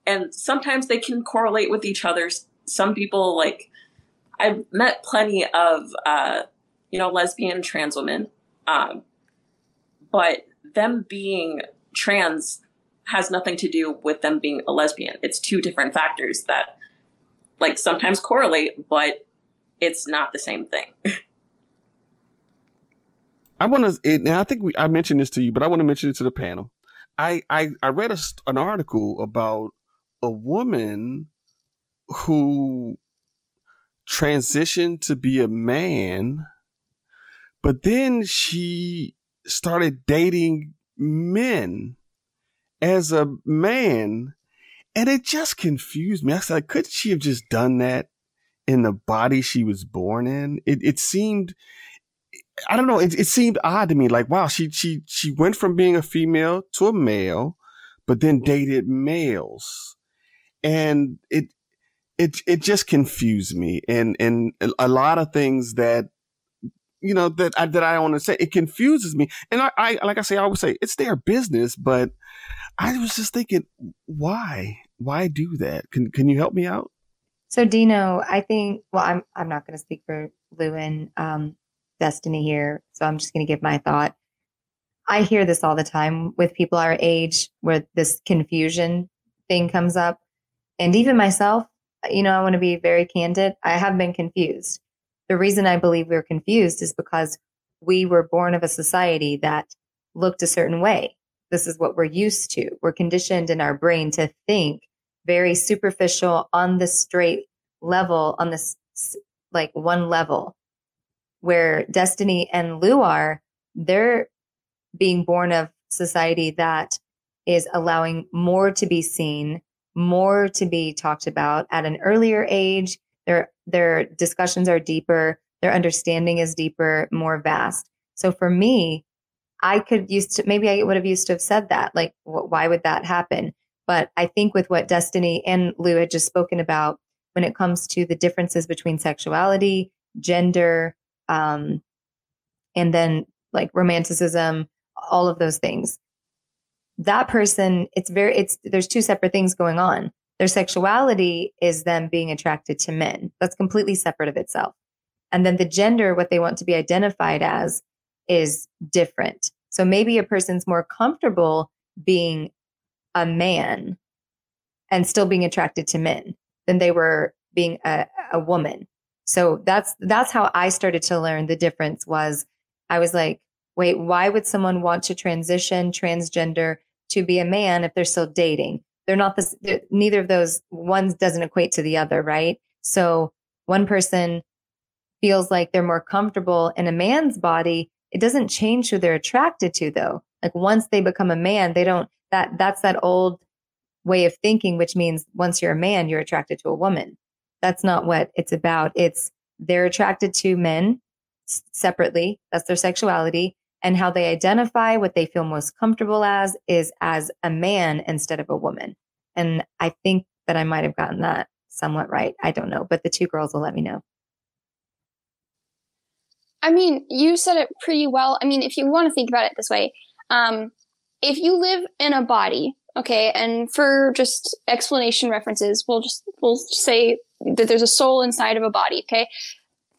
S3: and sometimes they can correlate with each other. Some people like I've met plenty of uh, you know lesbian trans women, um, but them being trans has nothing to do with them being a lesbian. It's two different factors that like sometimes correlate, but it's not the same thing.
S2: I want to, and I think we, I mentioned this to you, but I want to mention it to the panel. I, I, I read a, an article about a woman who transitioned to be a man, but then she started dating men as a man, and it just confused me. I said, could she have just done that in the body she was born in? It it seemed I don't know, it, it seemed odd to me. Like, wow, she she she went from being a female to a male, but then dated males. And it it it just confused me and and a lot of things that you know that I, that I want to say it confuses me. And I, I like I say I always say it's their business but I was just thinking why? Why do that? Can can you help me out?
S1: So Dino I think well I'm I'm not going to speak for Lou and um, Destiny here so I'm just going to give my thought. I hear this all the time with people our age where this confusion thing comes up. And even myself you know, I want to be very candid. I have been confused. The reason I believe we are confused is because we were born of a society that looked a certain way. This is what we're used to. We're conditioned in our brain to think very superficial on the straight level, on this like one level. Where Destiny and Lou are, they're being born of society that is allowing more to be seen more to be talked about at an earlier age. Their their discussions are deeper, their understanding is deeper, more vast. So for me, I could used to maybe I would have used to have said that. Like, wh- why would that happen? But I think with what Destiny and Lou had just spoken about, when it comes to the differences between sexuality, gender, um, and then like romanticism, all of those things, that person, it's very, it's, there's two separate things going on. Their sexuality is them being attracted to men. That's completely separate of itself. And then the gender, what they want to be identified as, is different. So maybe a person's more comfortable being a man and still being attracted to men than they were being a, a woman. So that's that's how I started to learn the difference was I was like, wait, why would someone want to transition transgender to be a man if they're still dating? They're not this, neither of those ones doesn't equate to the other, right? So one person feels like they're more comfortable in a man's body. It doesn't change who they're attracted to though. Like once they become a man, they don't, that, that's that old way of thinking, which means once you're a man, you're attracted to a woman. That's not what it's about. It's they're attracted to men separately. That's their sexuality and how they identify what they feel most comfortable as is as a man instead of a woman. And I think that I might have gotten that somewhat right. I don't know, but the two girls will let me know.
S4: I mean, you said it pretty well. I mean, if you want to think about it this way, um, if you live in a body, okay, and for just explanation references, we'll just we'll say that there's a soul inside of a body, okay?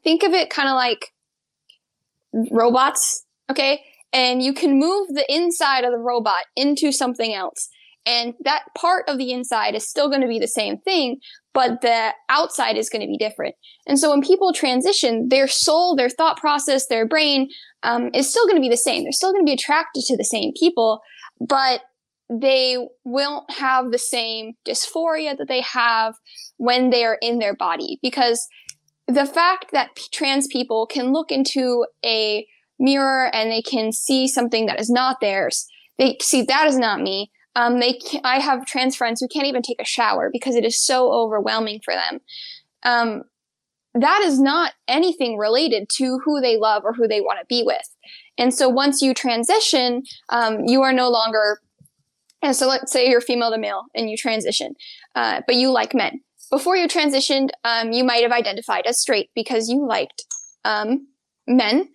S4: Think of it kind of like robots Okay. And you can move the inside of the robot into something else. And that part of the inside is still going to be the same thing, but the outside is going to be different. And so when people transition, their soul, their thought process, their brain um, is still going to be the same. They're still going to be attracted to the same people, but they won't have the same dysphoria that they have when they are in their body because the fact that trans people can look into a mirror and they can see something that is not theirs. They see that is not me. Um, they can, I have trans friends who can't even take a shower because it is so overwhelming for them. Um, that is not anything related to who they love or who they want to be with. And so once you transition, um, you are no longer. And so let's say you're female to male and you transition, uh, but you like men. Before you transitioned, um, you might have identified as straight because you liked um, men.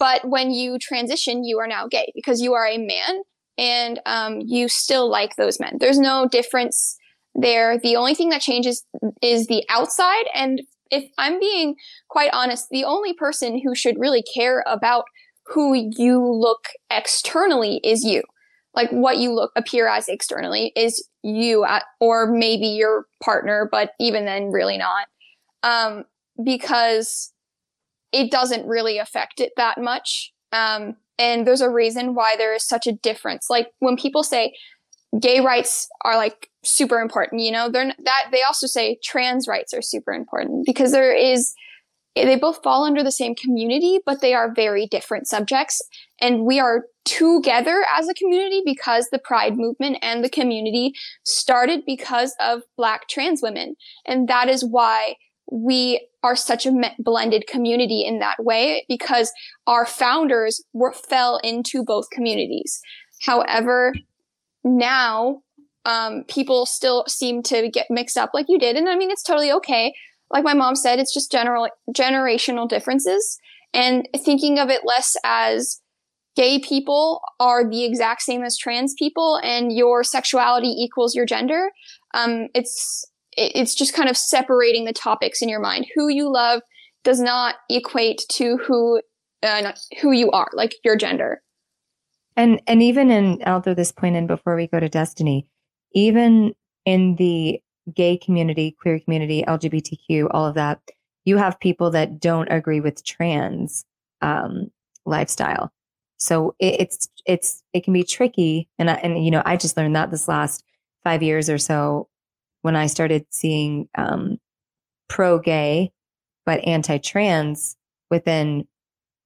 S4: But when you transition, you are now gay because you are a man and um, you still like those men. There's no difference there. The only thing that changes is the outside. And if I'm being quite honest, the only person who should really care about who you look externally is you. Like what you look appear as externally is you at, or maybe your partner, but even then really not. Um, because it doesn't really affect it that much. Um, and there's a reason why there is such a difference. Like when people say gay rights are like super important, you know, they're that they also say trans rights are super important because there is they both fall under the same community, but they are very different subjects. And we are together as a community because the pride movement and the community started because of black trans women. And that is why we are such a blended community in that way because our founders were fell into both communities. However, now um, people still seem to get mixed up like you did, and I mean it's totally okay. Like my mom said, it's just general generational differences, and thinking of it less as gay people are the exact same as trans people, and your sexuality equals your gender. Um, it's it's just kind of separating the topics in your mind. Who you love does not equate to who uh, who you are, like your gender.
S1: And and even in I'll throw this point in before we go to Destiny, even in the gay community, queer community, LGBTQ, all of that, you have people that don't agree with trans um, lifestyle. So it, it's it's it can be tricky, and I, and you know I just learned that this last five years or so when I started seeing um, pro gay but anti trans within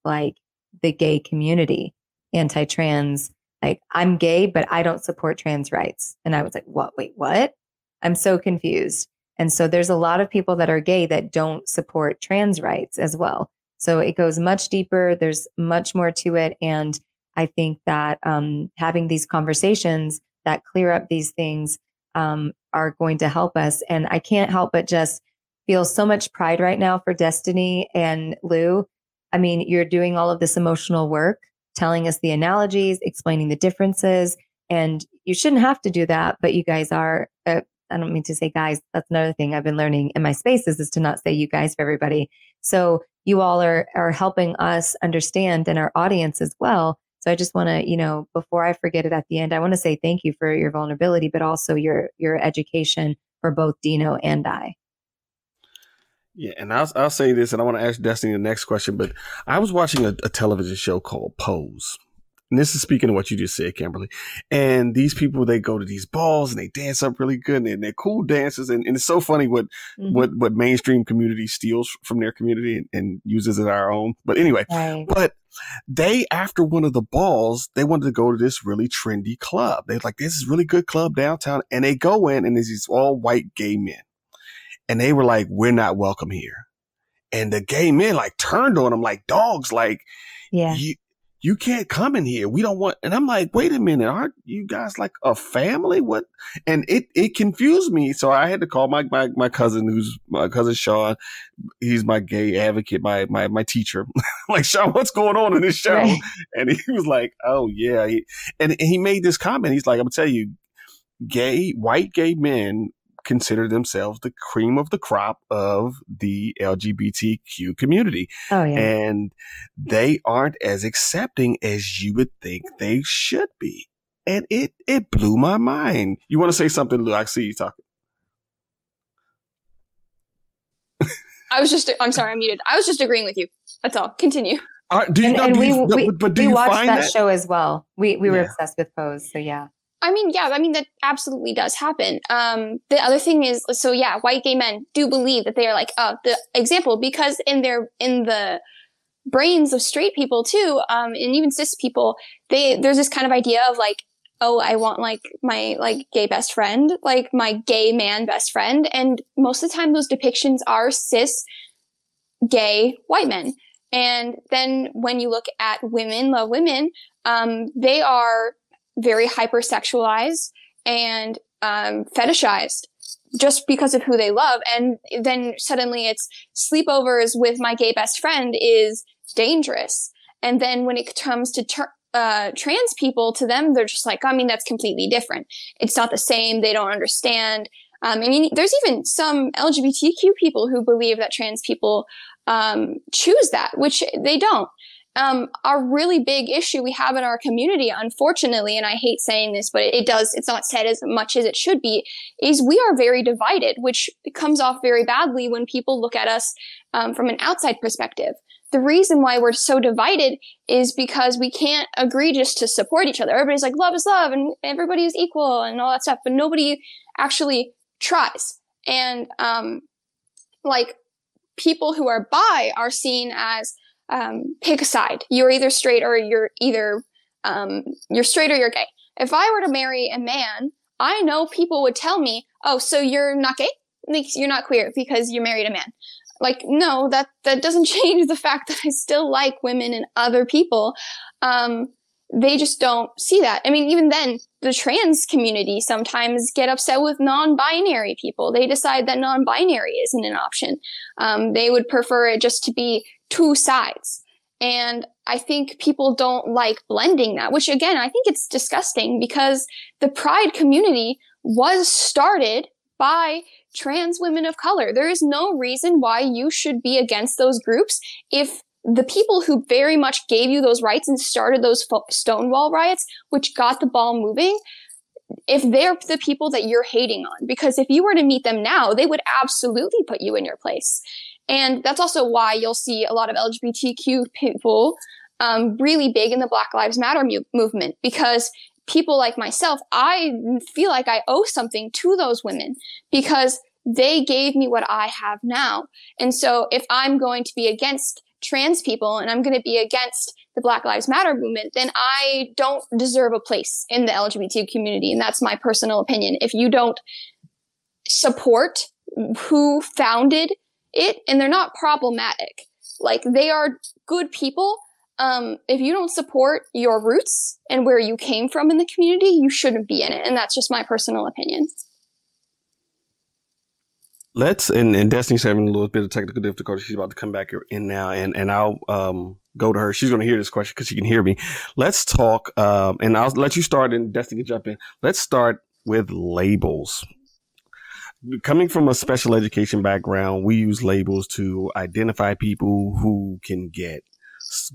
S1: like the gay community, anti trans. Like, I'm gay, but I don't support trans rights. And I was like, what? Wait, what? I'm so confused. And so there's a lot of people that are gay that don't support trans rights as well. So it goes much deeper. There's much more to it. And I think that um, having these conversations that clear up these things um, are going to help us. And I can't help but just feel so much pride right now for Destiny and Lou. I mean, you're doing all of this emotional work, telling us the analogies, explaining the differences. And you shouldn't have to do that, but you guys are. Uh, I don't mean to say guys. That's another thing I've been learning in my spaces is to not say you guys for everybody. So you all are are helping us understand and our audience as well so I just want to, you know, before I forget it at the end, I want to say thank you for your vulnerability, but also your your education for both Dino and I.
S2: Yeah, and I'll I'll say this, and I want to ask Destiny the next question. But I was watching a, a television show called Pose, and this is speaking of what you just said, Kimberly. And these people, they go to these balls and they dance up really good and they're cool dancers. And, and it's so funny what, mm-hmm. what, what mainstream community steals from their community and, and uses it our own. But anyway, right. but they, after one of the balls, they wanted to go to this really trendy club. They're like, this is really good club downtown. And they go in and there's these all white gay men. And they were like, we're not welcome here. And the gay men like turned on them like dogs, like,
S1: yeah.
S2: You, you can't come in here. We don't want, and I'm like, wait a minute. Aren't you guys like a family? What? And it, it confused me. So I had to call my, my, my cousin, who's my cousin Sean. He's my gay advocate, my, my, my teacher. like, Sean, what's going on in this show? Right. And he was like, oh yeah. He, and, and he made this comment. He's like, I'm gonna tell you, gay, white gay men consider themselves the cream of the crop of the LGBTQ community.
S1: Oh, yeah.
S2: And they aren't as accepting as you would think they should be. And it, it blew my mind. You want to say something, Lou? I see you talking.
S4: I was just, I'm sorry, I'm muted. I was just agreeing with you. That's all. Continue.
S1: Uh, do you, and, and do we, you, we, but do we watched that, that, show as well. We, we were yeah. obsessed with Pose. So yeah.
S4: I mean, yeah, I mean, that absolutely does happen. Um, the other thing is, so yeah, white gay men do believe that they are like, uh, the example, because in their, in the brains of straight people too, um, and even cis people, they, there's this kind of idea of like, oh, I want like my like gay best friend, like my gay man best friend. And most of the time those depictions are cis gay white men. And then when you look at women love women, um, they are very hypersexualized and um, fetishized just because of who they love. And then suddenly it's sleepovers with my gay best friend is dangerous. And then when it comes to ter- uh, trans people, to them, they're just like, I mean, that's completely different. It's not the same. They don't understand. Um, I mean, there's even some LGBTQ people who believe that trans people um, choose that, which they don't. Um, a really big issue we have in our community, unfortunately, and I hate saying this, but it, it, does, it's not said as much as it should be, is we are very divided, which comes off very badly when people look at us um, from an outside perspective the reason why we're so divided is because we can't agree just to support each other. Everybody's like, love is love and everybody is equal and all that stuff, but nobody actually tries. And, um, like people who are bi are seen as, um, pick a side. You're either straight or you're either, um, you're straight or you're gay. If I were to marry a man, I know people would tell me, oh, so you're not gay? Like, you're not queer because you married a man like no that that doesn't change the fact that i still like women and other people um, they just don't see that i mean even then the trans community sometimes get upset with non-binary people they decide that non-binary isn't an option um, they would prefer it just to be two sides and I think people don't like blending that, which again, I think it's disgusting because the pride community was started by trans women of color. There is no reason why you should be against those groups if the people who very much gave you those rights and started those Stonewall riots, which got the ball moving, if they're the people that you're hating on, because if you were to meet them now, they would absolutely put you in your place. And that's also why you'll see a lot of LGBTQ people um, really big in the Black Lives Matter mu- movement because people like myself, I feel like I owe something to those women because they gave me what I have now. And so if I'm going to be against trans people and I'm going to be against the Black Lives Matter movement, then I don't deserve a place in the LGBT community. And that's my personal opinion. If you don't support who founded it and they're not problematic, like they are good people, um, if you don't support your roots and where you came from in the community, you shouldn't be in it. And that's just my personal opinion.
S2: Let's and, and Destiny's having a little bit of technical difficulty. She's about to come back in now, and and I'll um go to her. She's going to hear this question because she can hear me. Let's talk, um, and I'll let you start, and Destiny can jump in. Let's start with labels. Coming from a special education background, we use labels to identify people who can get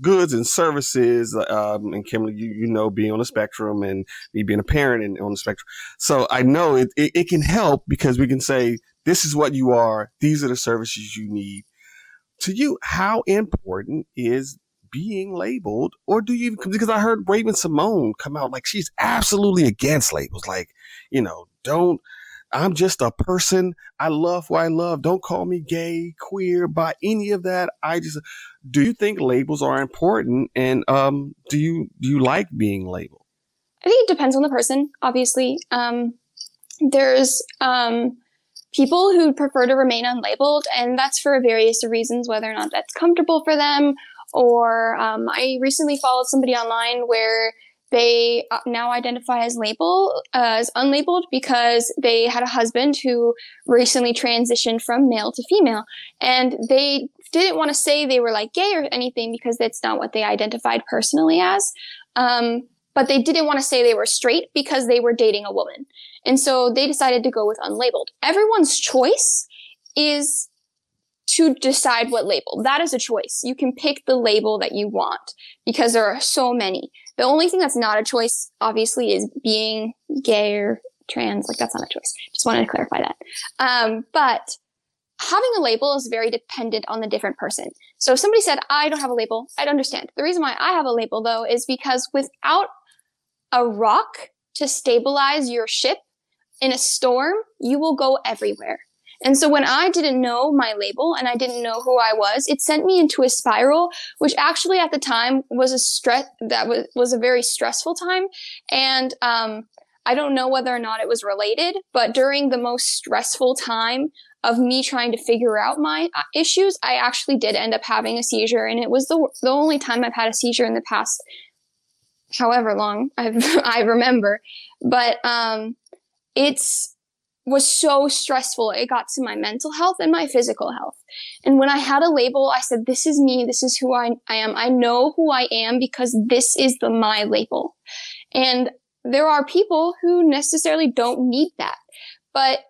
S2: goods and services. Um, and Kimberly, you, you know, being on the spectrum and me being a parent and on the spectrum. So I know it, it, it can help because we can say, this is what you are. These are the services you need. To you, how important is being labeled or do you because I heard Raven-Symoné come out like she's absolutely against labels like you know don't I'm just a person. I love who I love. Don't call me gay, queer, by any of that. I just do you think labels are important and um do you do you like being labeled?
S4: I think it depends on the person, obviously. Um there's um people who prefer to remain unlabeled and that's for various reasons whether or not that's comfortable for them or um, I recently followed somebody online where they uh, now identify as label uh, as unlabeled because they had a husband who recently transitioned from male to female and they didn't want to say they were like gay or anything because that's not what they identified personally as um, but they didn't want to say they were straight because they were dating a woman and so they decided to go with unlabeled everyone's choice is to decide what label. That is a choice. You can pick the label that you want because there are so many. The only thing that's not a choice, obviously, is being gay or trans. Like that's not a choice. Just wanted to clarify that. Um, but having a label is very dependent on the different person. So if somebody said, I don't have a label, I'd understand. The reason why I have a label though is because without a rock to stabilize your ship in a storm, you will go everywhere. And so when I didn't know my label and I didn't know who I was, it sent me into a spiral, which actually at the time was a stress that was, was a very stressful time. And, um, I don't know whether or not it was related, but during the most stressful time of me trying to figure out my uh, issues, I actually did end up having a seizure. And it was the, the only time I've had a seizure in the past however long I've, I remember. But, um, it's, was so stressful. It got to my mental health and my physical health. And when I had a label, I said, this is me. This is who I, I am. I know who I am because this is the my label. And there are people who necessarily don't need that. But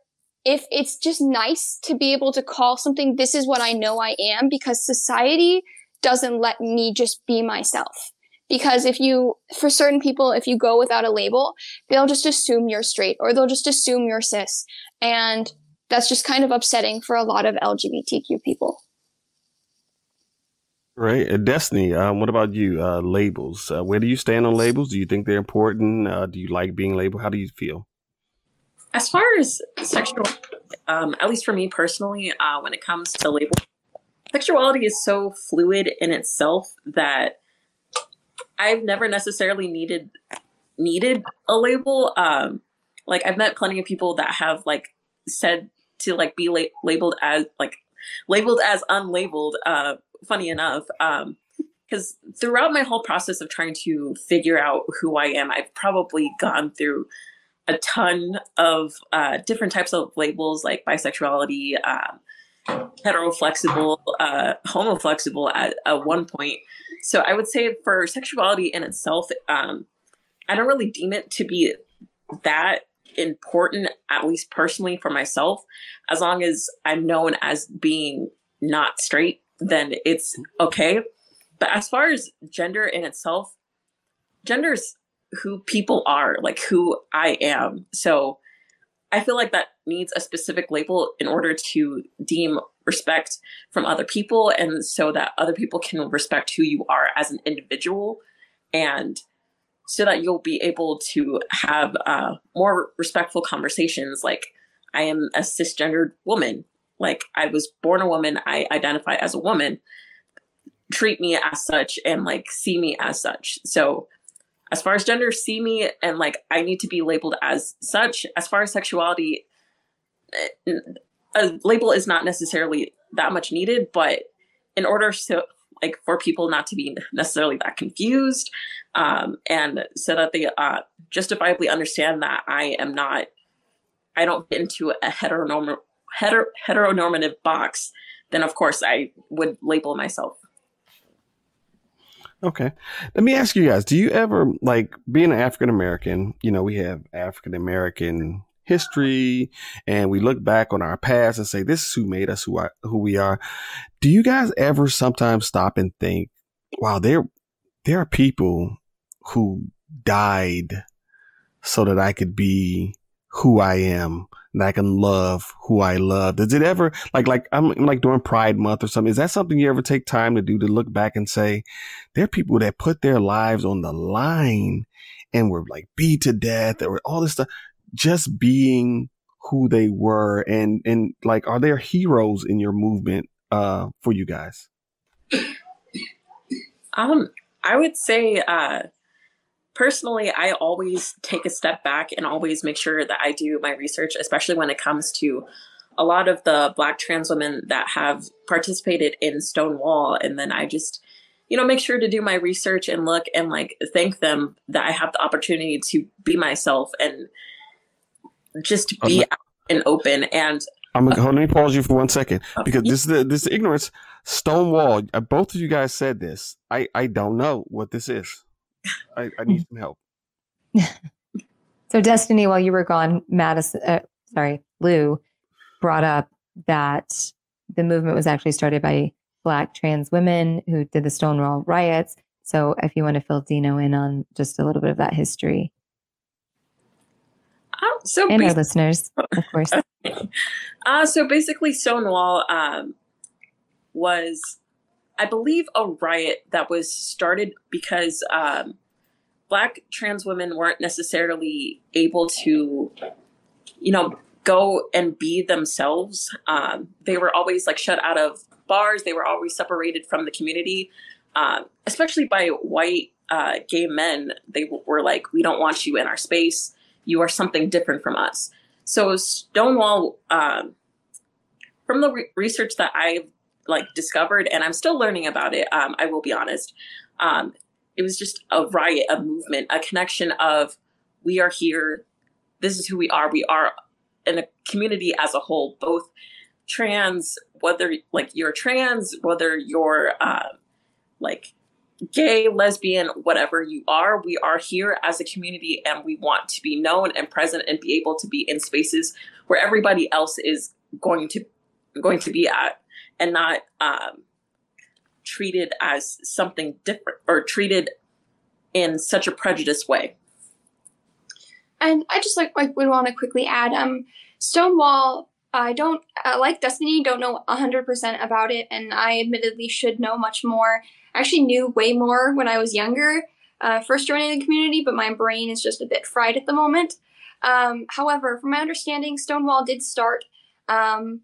S4: if it's just nice to be able to call something, this is what I know I am because society doesn't let me just be myself. Because if you, for certain people, if you go without a label, they'll just assume you're straight or they'll just assume you're cis. And that's just kind of upsetting for a lot of LGBTQ people.
S2: Right. Uh, Destiny, um, what about you? Uh, labels. Uh, where do you stand on labels? Do you think they're important? Uh, do you like being labeled? How do you feel?
S3: As far as sexual, um, at least for me personally, uh, when it comes to label, sexuality is so fluid in itself that I've never necessarily needed needed a label. Um, like I've met plenty of people that have like said to like be la- labeled as like labeled as unlabeled. Uh, funny enough, um, because throughout my whole process of trying to figure out who I am, I've probably gone through a ton of uh, different types of labels like bisexuality, um, heteroflexible, uh, homoflexible at, at one point. So I would say for sexuality in itself, um, I don't really deem it to be that important, at least personally for myself. As long as I'm known as being not straight, then it's okay. But as far as gender in itself, gender is who people are, like who I am. So I feel like that needs a specific label in order to deem respect from other people and so that other people can respect who you are as an individual and so that you'll be able to have uh, more respectful conversations like i am a cisgendered woman. Like i was born a woman. I identify as a woman. Treat me as such and like see me as such. So as far as gender see me and like i need to be labeled as such. As far as sexuality a label is not necessarily that much needed but in order to like for people not to be necessarily that confused um, and so that they uh, justifiably understand that i am not i don't fit into a heteronorm- heter- heteronormative box then of course i would label myself
S2: Okay. Let me ask you guys, do you ever like being an African American, you know, we have African American history and we look back on our past and say this is who made us who I, who we are. Do you guys ever sometimes stop and think, wow, there there are people who died so that I could be who I am and I can love who I love. Does it ever like like I'm, I'm, like during Pride Month or something? Is that something you ever take time to do to look back and say there are people that put their lives on the line and were like beat to death or all this stuff just being who they were and and like are there heroes in your movement uh for you guys?
S3: Um I would say uh personally, I always take a step back and always make sure that I do my research, especially when it comes to a lot of the Black trans women that have participated in Stonewall. And then I just, you know, make sure to do my research and look and like thank them that I have the opportunity to be myself and just be out and open. And
S2: I'm gonna uh, let me pause you for one second because this is the this is ignorance. Stonewall. Uh, both of you guys said this. I I don't know what this is. I, I need some help.
S1: so, Destiny, while you were gone, Madison, uh, sorry, Lou brought up that the movement was actually started by Black trans women who did the Stonewall riots. So, if you want to fill Dino in on just a little bit of that history.
S3: Um, so
S1: and our listeners, of course.
S3: uh, so basically, Stonewall um, was I believe, a riot that was started because um, black trans women weren't necessarily able to, you know, go and be themselves. Um, they were always like shut out of bars. They were always separated from the community, um, especially by white uh, gay men. They were like, "We don't want you in our space. You are something different from us." So Stonewall, um, from the re- research that I've like discovered, and I'm still learning about it. Um, I will be honest. Um, it was just a riot, a movement, a connection of we are here. This is who we are. We are in a community as a whole, both trans, whether like you're trans, whether you're uh, like gay, lesbian, whatever you are, we are here as a community and we want to be known and present and be able to be in spaces where everybody else is going to going to be at and not um, treated as something different or treated in such a prejudiced way.
S4: And I just like, like would want to quickly add, um, Stonewall. I don't uh, like Destiny. Don't know hundred percent about it, and I admittedly should know much more. I actually knew way more when I was younger, uh, first joining the community, but my brain is just a bit fried at the moment. Um, however, from my understanding, Stonewall did start um,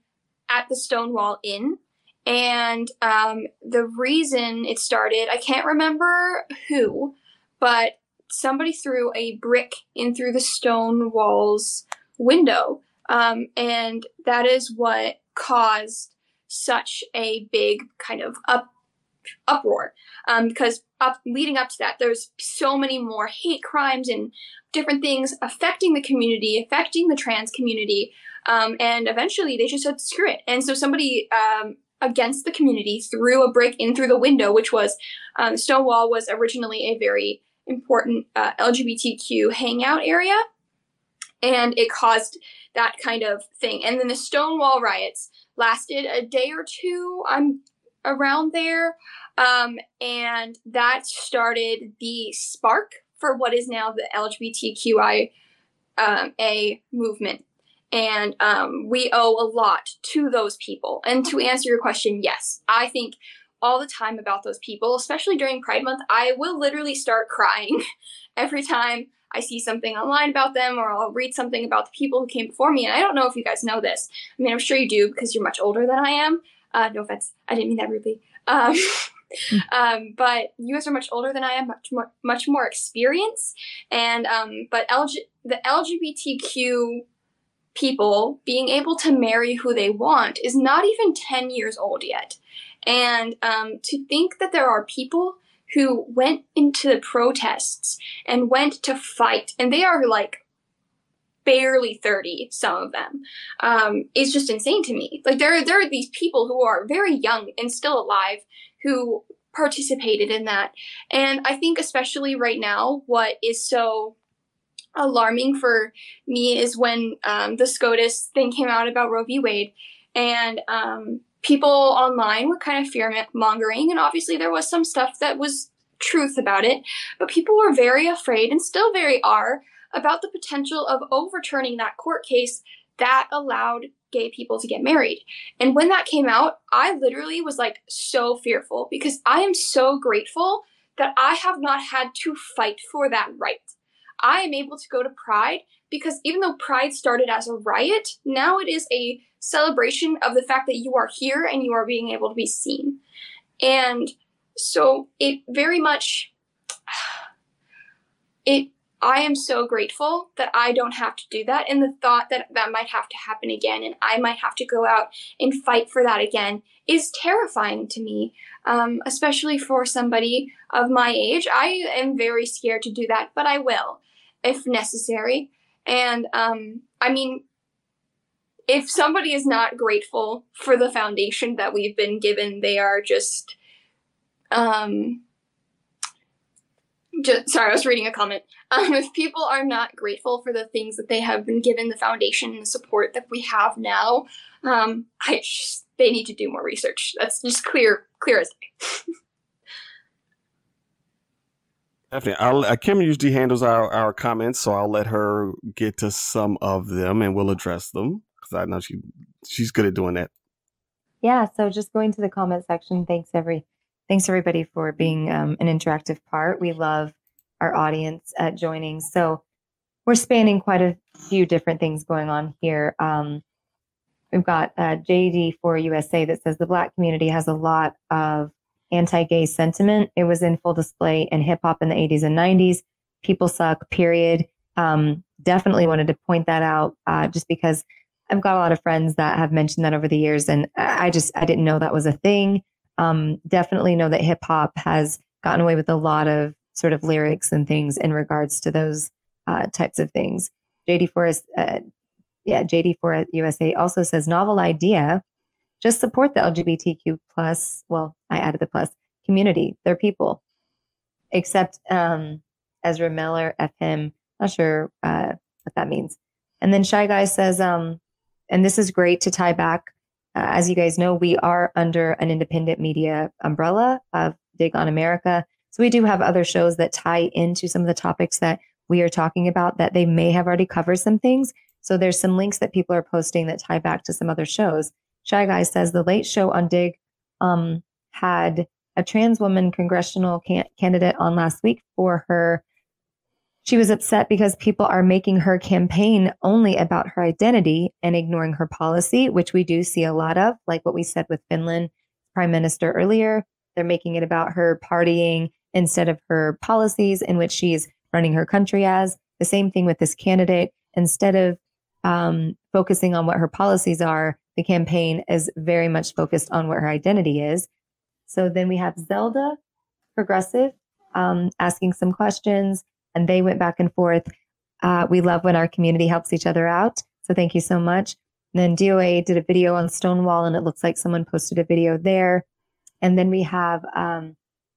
S4: at the Stonewall Inn, and um, the reason it started, I can't remember who, but somebody threw a brick in through the stone walls window. Um, and that is what caused such a big kind of up uproar. Um, because up leading up to that there's so many more hate crimes and different things affecting the community affecting the trans community. Um, and eventually they just said screw it. And so somebody um, against the community threw a brick in through the window which was um, stonewall was originally a very important uh, lgbtq hangout area. And it caused that kind of thing and then the stonewall riots lasted a day or two i'm around there. Um, and that started the spark for what is now the LGBTQI um, a movement. And um, we owe a lot to those people. And to answer your question, yes, I think all the time about those people, especially during Pride Month. I will literally start crying every time I see something online about them or I'll read something about the people who came before me. And I don't know if you guys know this. I mean, I'm sure you do because you're much older than I am. Uh, no offense, I didn't mean that rudely. Um, um, but you guys are much older than I am, much more, much more experience, and um, but LG, the LGBTQ people being able to marry who they want is not even 10 years old yet. And um, to think that there are people who went into the protests and went to fight, and they are like barely 30 some of them um, is just insane to me. Like there, there are these people who are very young and still alive who participated in that. And i think especially right now what is so alarming for me is when um, the scotus thing came out about roe v. Wade and um, people online were kind of fear mongering and obviously there was some stuff that was truth about it but people were very afraid and still very are about the potential of overturning that court case that allowed gay people to get married. And when that came out, I literally was like so fearful because I am so grateful that I have not had to fight for that right. I am able to go to Pride because even though Pride started as a riot, now it is a celebration of the fact that you are here and you are being able to be seen. And so it very much it I am so grateful that I don't have to do that. And the thought that that might have to happen again and I might have to go out and fight for that again is terrifying to me, um, especially for somebody of my age. I am very scared to do that, but I will if necessary. And um, I mean, if somebody is not grateful for the foundation that we've been given, they are just. Um, just, sorry, I was reading a comment. Um, if people are not grateful for the things that they have been given, the foundation and the support that we have now, um, I just, they need to do more research. That's just clear, clear as day.
S2: Definitely. I'll, uh, Kim usually handles our, our comments, so I'll let her get to some of them and we'll address them because I know she she's good at doing that.
S1: Yeah. So just going to the comment section. Thanks every thanks everybody for being um, an interactive part. We love our audience at joining. So we're spanning quite a few different things going on here. Um, we've got uh, JD for USA that says the Black community has a lot of anti-gay sentiment. It was in full display in hip hop in the 80s and 90s. People suck. Period. Um, definitely wanted to point that out uh, just because I've got a lot of friends that have mentioned that over the years, and I just I didn't know that was a thing um, definitely know that hip hop has gotten away with a lot of sort of lyrics and things in regards to those uh, types of things. JD Forrest uh, yeah, JD4 USA also says novel idea. Just support the LGBTQ plus. Well, I added the plus community. They're people. Except um, Ezra Miller, FM. Not sure uh, what that means. And then Shy Guy says, um, and this is great to tie back. Uh, as you guys know, we are under an independent media umbrella of Dig on America. So we do have other shows that tie into some of the topics that we are talking about that they may have already covered some things. So there's some links that people are posting that tie back to some other shows. Shy Guy says the late show on Dig um, had a trans woman congressional can- candidate on last week for her she was upset because people are making her campaign only about her identity and ignoring her policy, which we do see a lot of, like what we said with Finland prime minister earlier. They're making it about her partying instead of her policies in which she's running her country as. The same thing with this candidate. Instead of um, focusing on what her policies are, the campaign is very much focused on what her identity is. So then we have Zelda, progressive, um, asking some questions and they went back and forth. Uh, we love when our community helps each other out. So thank you so much. And then DOA did a video on Stonewall, and it looks like someone posted a video there. And then we have um,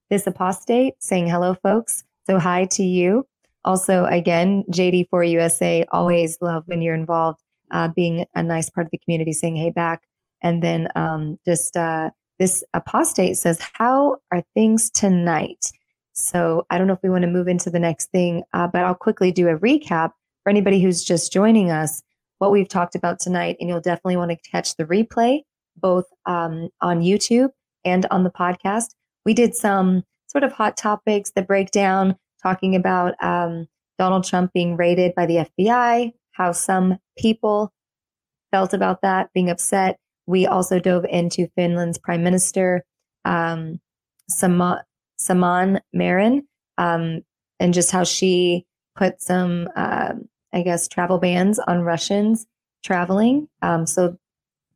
S1: this apostate saying hello, folks. So hi to you. Also, again, JD4 USA, always love when you're involved, uh, being a nice part of the community, saying hey back. And then um, just uh, this apostate says, How are things tonight? So I don't know if we want to move into the next thing, uh, but I'll quickly do a recap for anybody who's just joining us. What we've talked about tonight, and you'll definitely want to catch the replay both um, on YouTube and on the podcast. We did some sort of hot topics that break down talking about um, Donald Trump being raided by the FBI, how some people felt about that, being upset. We also dove into Finland's prime minister, um, Sama, Saman Marin, um, and just how she put some, uh, I guess, travel bans on Russians traveling. Um, so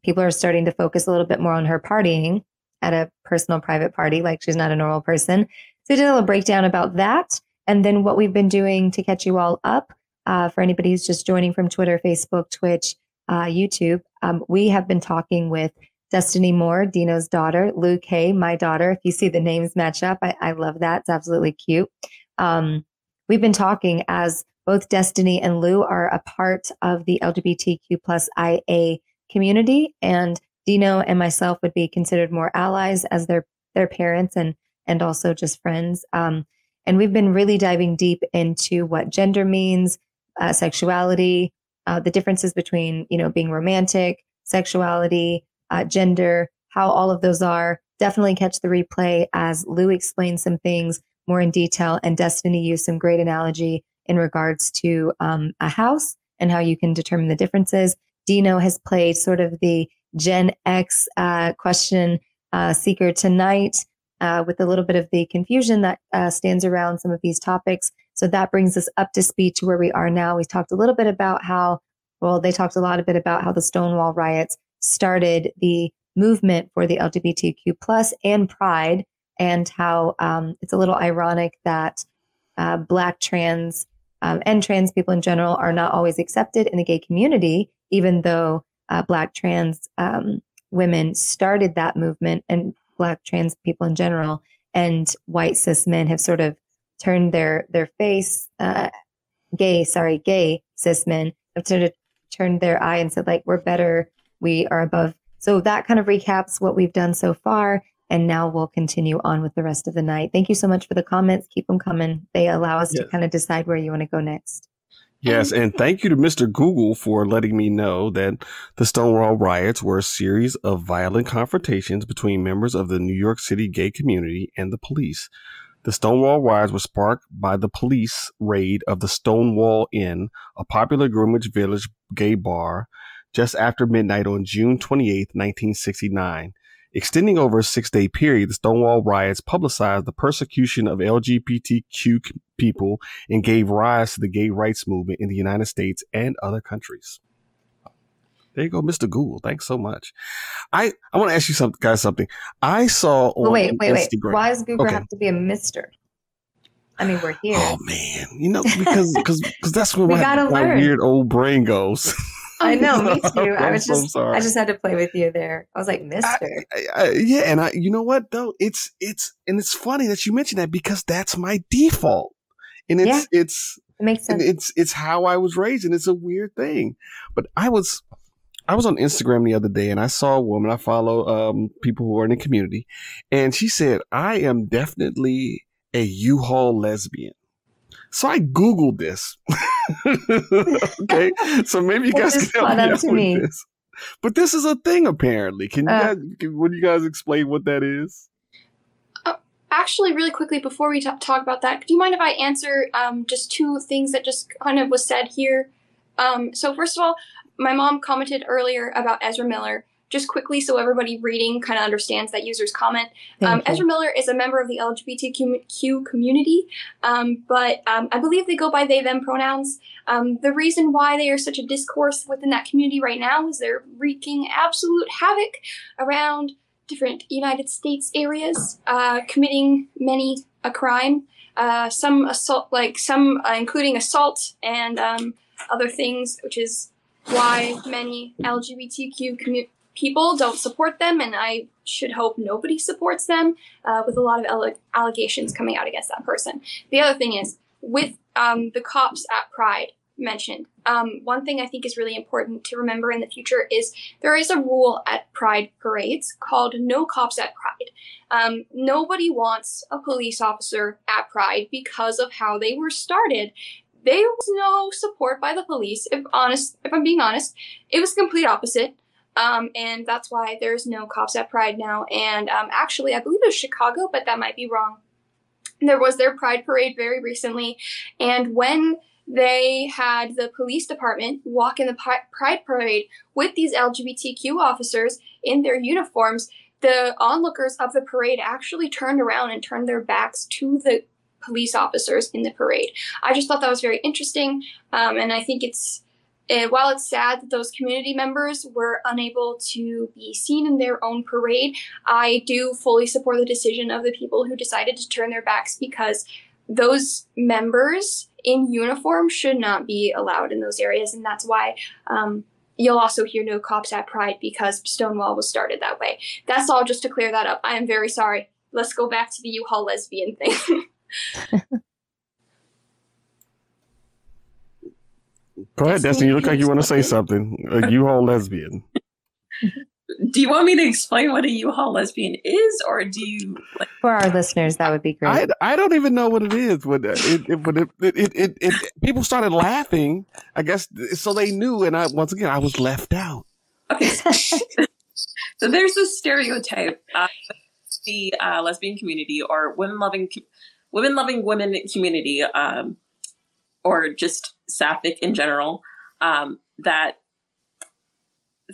S1: people are starting to focus a little bit more on her partying at a personal private party, like she's not a normal person. So we did a little breakdown about that. And then what we've been doing to catch you all up uh, for anybody who's just joining from Twitter, Facebook, Twitch, uh, YouTube, um, we have been talking with Destiny Moore, Dino's daughter, Lou K, my daughter. If you see the names match up, I, I love that. It's absolutely cute. Um, we've been talking as both Destiny and Lou are a part of the LGBTQ plus IA community, and Dino and myself would be considered more allies as their their parents and and also just friends. Um, and we've been really diving deep into what gender means, uh, sexuality, uh, the differences between you know being romantic, sexuality, uh, gender, how all of those are. Definitely catch the replay as Lou explains some things more in detail and Destiny used some great analogy in regards to um, a house and how you can determine the differences. Dino has played sort of the Gen X uh, question uh, seeker tonight uh, with a little bit of the confusion that uh, stands around some of these topics. So that brings us up to speed to where we are now. We talked a little bit about how, well, they talked a lot a bit about how the Stonewall riots started the movement for the LGBTQ plus and Pride, and how um, it's a little ironic that uh, Black trans um, and trans people in general are not always accepted in the gay community, even though uh, Black trans um, women started that movement and Black trans people in general, and white cis men have sort of turned their their face. Uh, gay, sorry, gay cis men have sort of turned their eye and said like we're better we are above. So that kind of recaps what we've done so far. And now we'll continue on with the rest of the night. Thank you so much for the comments. Keep them coming. They allow us to kind of decide where you want to go next.
S2: Yes, and thank you to Mr. Google for letting me know that the Stonewall riots were a series of violent confrontations between members of the New York City gay community and the police. The Stonewall riots were sparked by the police raid of the Stonewall Inn, a popular Greenwich Village gay bar just after midnight on June 28, 1969. Extending over a six day period, the Stonewall riots publicized the persecution of LGBTQ people and gave rise to the gay rights movement in the United States and other countries. There you go, Mr. Google. Thanks so much. I, I want to ask you something, guys, something. I saw oh, on
S1: wait, wait,
S2: Instagram.
S1: wait. Why does Google okay. have to be a Mister? I mean, we're here.
S2: Oh man, you know because because because that's where my, my weird old brain goes.
S1: I know, me too. I was just. I just had to play with you there. I was like, Mister.
S2: I- I- yeah, and I, you know what though, it's it's and it's funny that you mentioned that because that's my default, and it's
S1: Yeah.
S2: it's
S1: It makes sense.
S2: it's it's how I was raised, and it's a weird thing. But I was I was on Instagram the other day, and I saw a woman. I follow um, people who are in the community, and she said, "I am definitely a U-Haul lesbian." So I googled this. okay, so maybe you guys can help me
S1: up
S2: out
S1: to
S2: with this. But this is a thing, apparently. Can you
S1: Uh.
S2: guys? Can, would you guys explain what that is?
S4: Actually, really quickly before we ta- talk about that, do you mind if I answer um, just two things that just kind of was said here? Um, so first of all, my mom commented earlier about Ezra Miller. Just quickly, so everybody reading kind of understands that user's comment. Um. Ezra Miller is a member of the LGBTQ community, um, but um, I believe they go by they them pronouns. Um, the reason why they are such a discourse within that community right now is they're wreaking absolute havoc around different United States areas, uh, committing many a crime. Uh, some assault, like some, uh, including assault and um, other things, which is why many LGBTQ commu- people don't support them, and I should hope nobody supports them. Uh, with a lot of alle- allegations coming out against that person. The other thing is with um, the cops at Pride mentioned. Um, one thing I think is really important to remember in the future is there is a rule at Pride parades called No Cops at Pride. Um, nobody wants a police officer at Pride because of how they were started. There was no support by the police. If honest, if I'm being honest, it was complete opposite. Um, and that's why there's no cops at Pride now. And um, actually, I believe it was Chicago, but that might be wrong. There was their Pride parade very recently, and when they had the police department walk in the Pride parade with these LGBTQ officers in their uniforms, the onlookers of the parade actually turned around and turned their backs to the police officers in the parade. I just thought that was very interesting, um, and I think it's. Uh, while it's sad that those community members were unable to be seen in their own parade, I do fully support the decision of the people who decided to turn their backs because those members in uniform should not be allowed in those areas, and that's why um, you'll also hear no cops at Pride because Stonewall was started that way. That's all just to clear that up. I am very sorry. Let's go back to the U-Haul lesbian thing.
S2: Go ahead,
S3: It's
S2: Destiny. You look like you want to say
S3: something.
S2: something. A U-Haul lesbian.
S3: Do you want me to explain what a U-Haul lesbian is, or do you like?
S1: For our listeners, that would be great.
S2: I, I don't even know what it is. When it, it, when it, it, it, it, it, people started laughing, I guess, so they knew. And I once again, I was left out.
S3: Okay, so, so there's this stereotype uh, the uh, lesbian community or women loving women loving women community, um, or just sapphic in general, um, that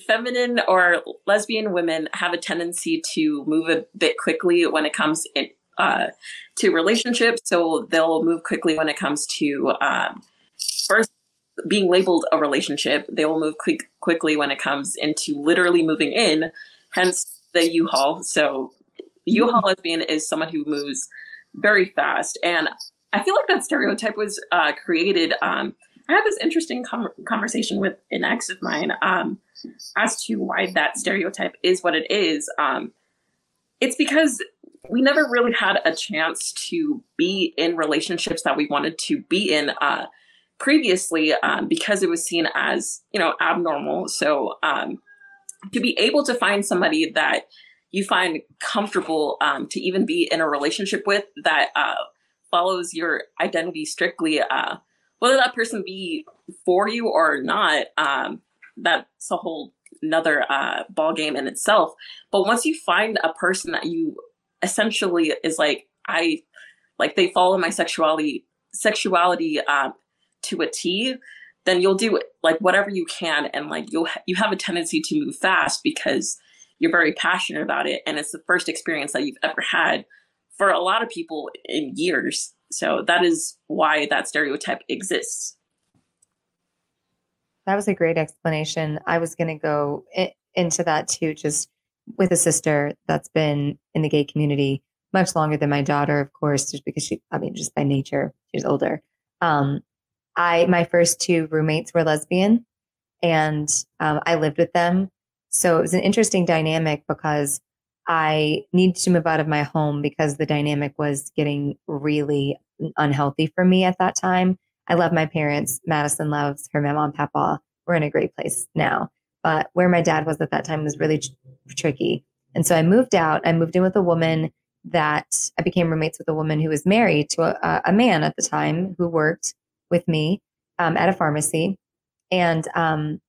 S3: feminine or lesbian women have a tendency to move a bit quickly when it comes in, uh, to relationships. So they'll move quickly when it comes to um, first being labeled a relationship. They will move quick quickly when it comes into literally moving in. Hence the U-Haul. So U-Haul lesbian is someone who moves very fast, and I feel like that stereotype was uh, created. Um, I had this interesting com- conversation with an ex of mine um, as to why that stereotype is what it is. Um, it's because we never really had a chance to be in relationships that we wanted to be in uh, previously um, because it was seen as you know abnormal. So um, to be able to find somebody that you find comfortable um, to even be in a relationship with that uh, follows your identity strictly, uh, whether that person be for you or not, um, that's a whole another uh, ball game in itself. But once you find a person that you essentially is like, I like they follow my sexuality sexuality um, to a T, then you'll do like whatever you can, and like you'll you have a tendency to move fast because you're very passionate about it, and it's the first experience that you've ever had for a lot of people in years. So that is why that stereotype exists.
S1: That was a great explanation. I was going to go i- into that too, just with a sister that's been in the gay community much longer than my daughter, of course, just because she, I mean, just by nature, she's older. Um, I, my first two roommates were lesbian. and um, I lived with them. So it was an interesting dynamic because I needed to move out of my home because the dynamic was getting really unhealthy for me at that time. I love my parents. Madison loves her mom and papa. We're in a great place now. But where my dad was at that time was really tr- tricky. And so I moved out. I moved in with a woman that I became roommates with a woman who was married to a, a man at the time who worked with me um, at a pharmacy. And, um,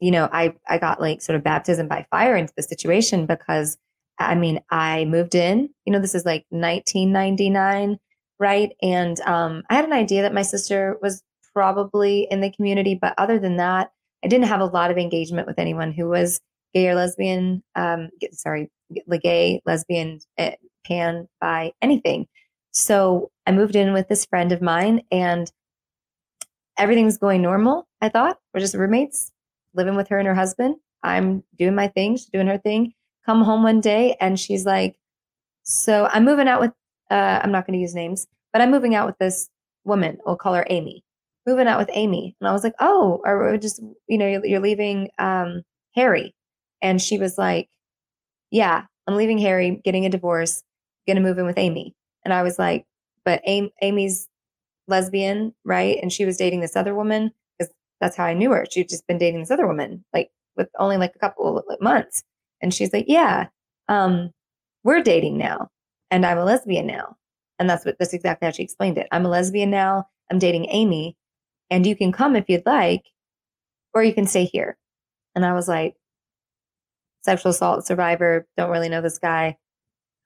S1: you know, I, I got like sort of baptism by fire into the situation because I mean, I moved in, you know, this is like 1999, right? And um, I had an idea that my sister was probably in the community, but other than that, I didn't have a lot of engagement with anyone who was gay or lesbian, um, sorry, gay, lesbian, eh, pan, by anything. So I moved in with this friend of mine and everything's going normal. I thought we're just roommates, living with her and her husband. I'm doing my thing, she's doing her thing come home one day and she's like, So I'm moving out with, uh, I'm not going to use names, but I'm moving out with this woman. We'll call her Amy. Moving out with Amy. And I was like, Oh, or just, you know, you're, you're leaving um, Harry. And she was like, Yeah, I'm leaving Harry, getting a divorce, going to move in with Amy. And I was like, But Amy's lesbian, right? And she was dating this other woman that's how I knew her. She'd just been dating this other woman, like with only like a couple of months. And she's like, yeah, um, we're dating now and I'm a lesbian now. And that's what, that's exactly how she explained it. I'm a lesbian now. I'm dating Amy and you can come if you'd like, or you can stay here. And I was like, sexual assault survivor, don't really know this guy.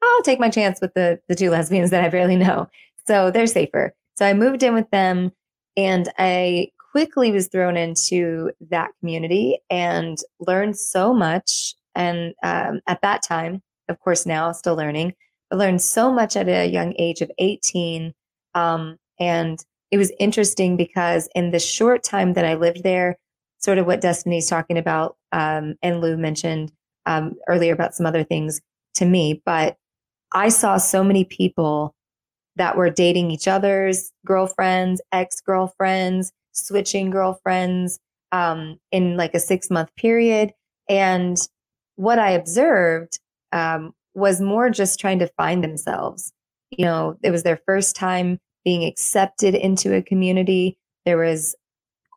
S1: I'll take my chance with the, the two lesbians that I barely know. So they're safer. So I moved in with them and I quickly was thrown into that community and learned so much and um, at that time, of course, now still learning, I learned so much at a young age of 18. Um, and it was interesting because in the short time that I lived there, sort of what Destiny's talking about, um, and Lou mentioned um, earlier about some other things to me, but I saw so many people that were dating each other's girlfriends, ex girlfriends, switching girlfriends um, in like a six month period. And what I observed um, was more just trying to find themselves. You know, it was their first time being accepted into a community. There was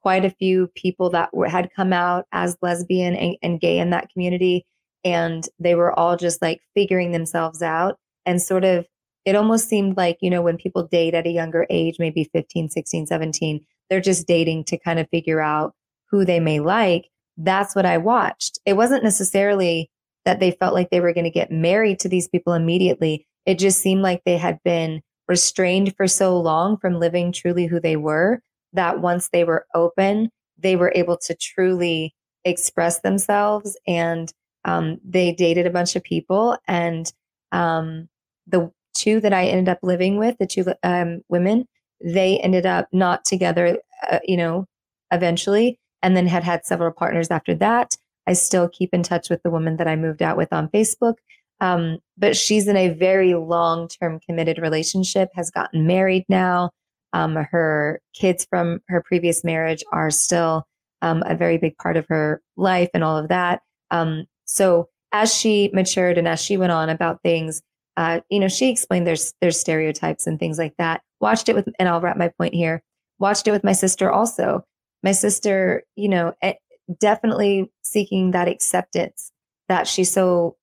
S1: quite a few people that were, had come out as lesbian and, and gay in that community. And they were all just like figuring themselves out and sort of, it almost seemed like, you know, when people date at a younger age, maybe 15, 16, 17, they're just dating to kind of figure out who they may like that's what I watched. It wasn't necessarily that they felt like they were going to get married to these people immediately. It just seemed like they had been restrained for so long from living truly who they were that once they were open, they were able to truly express themselves. And um, they dated a bunch of people. And um, the two that I ended up living with, the two um, women, they ended up not together, uh, you know, eventually and then had had several partners after that. I still keep in touch with the woman that I moved out with on Facebook. Um, but she's in a very long term committed relationship, has gotten married now. Um, her kids from her previous marriage are still um, a very big part of her life and all of that. Um, so as she matured and as she went on about things, uh, you know, she explained there's there's stereotypes and things like that. Watched it with, and I'll wrap my point here. Watched it with my sister also my sister, you know, eh, definitely seeking that acceptance that she so,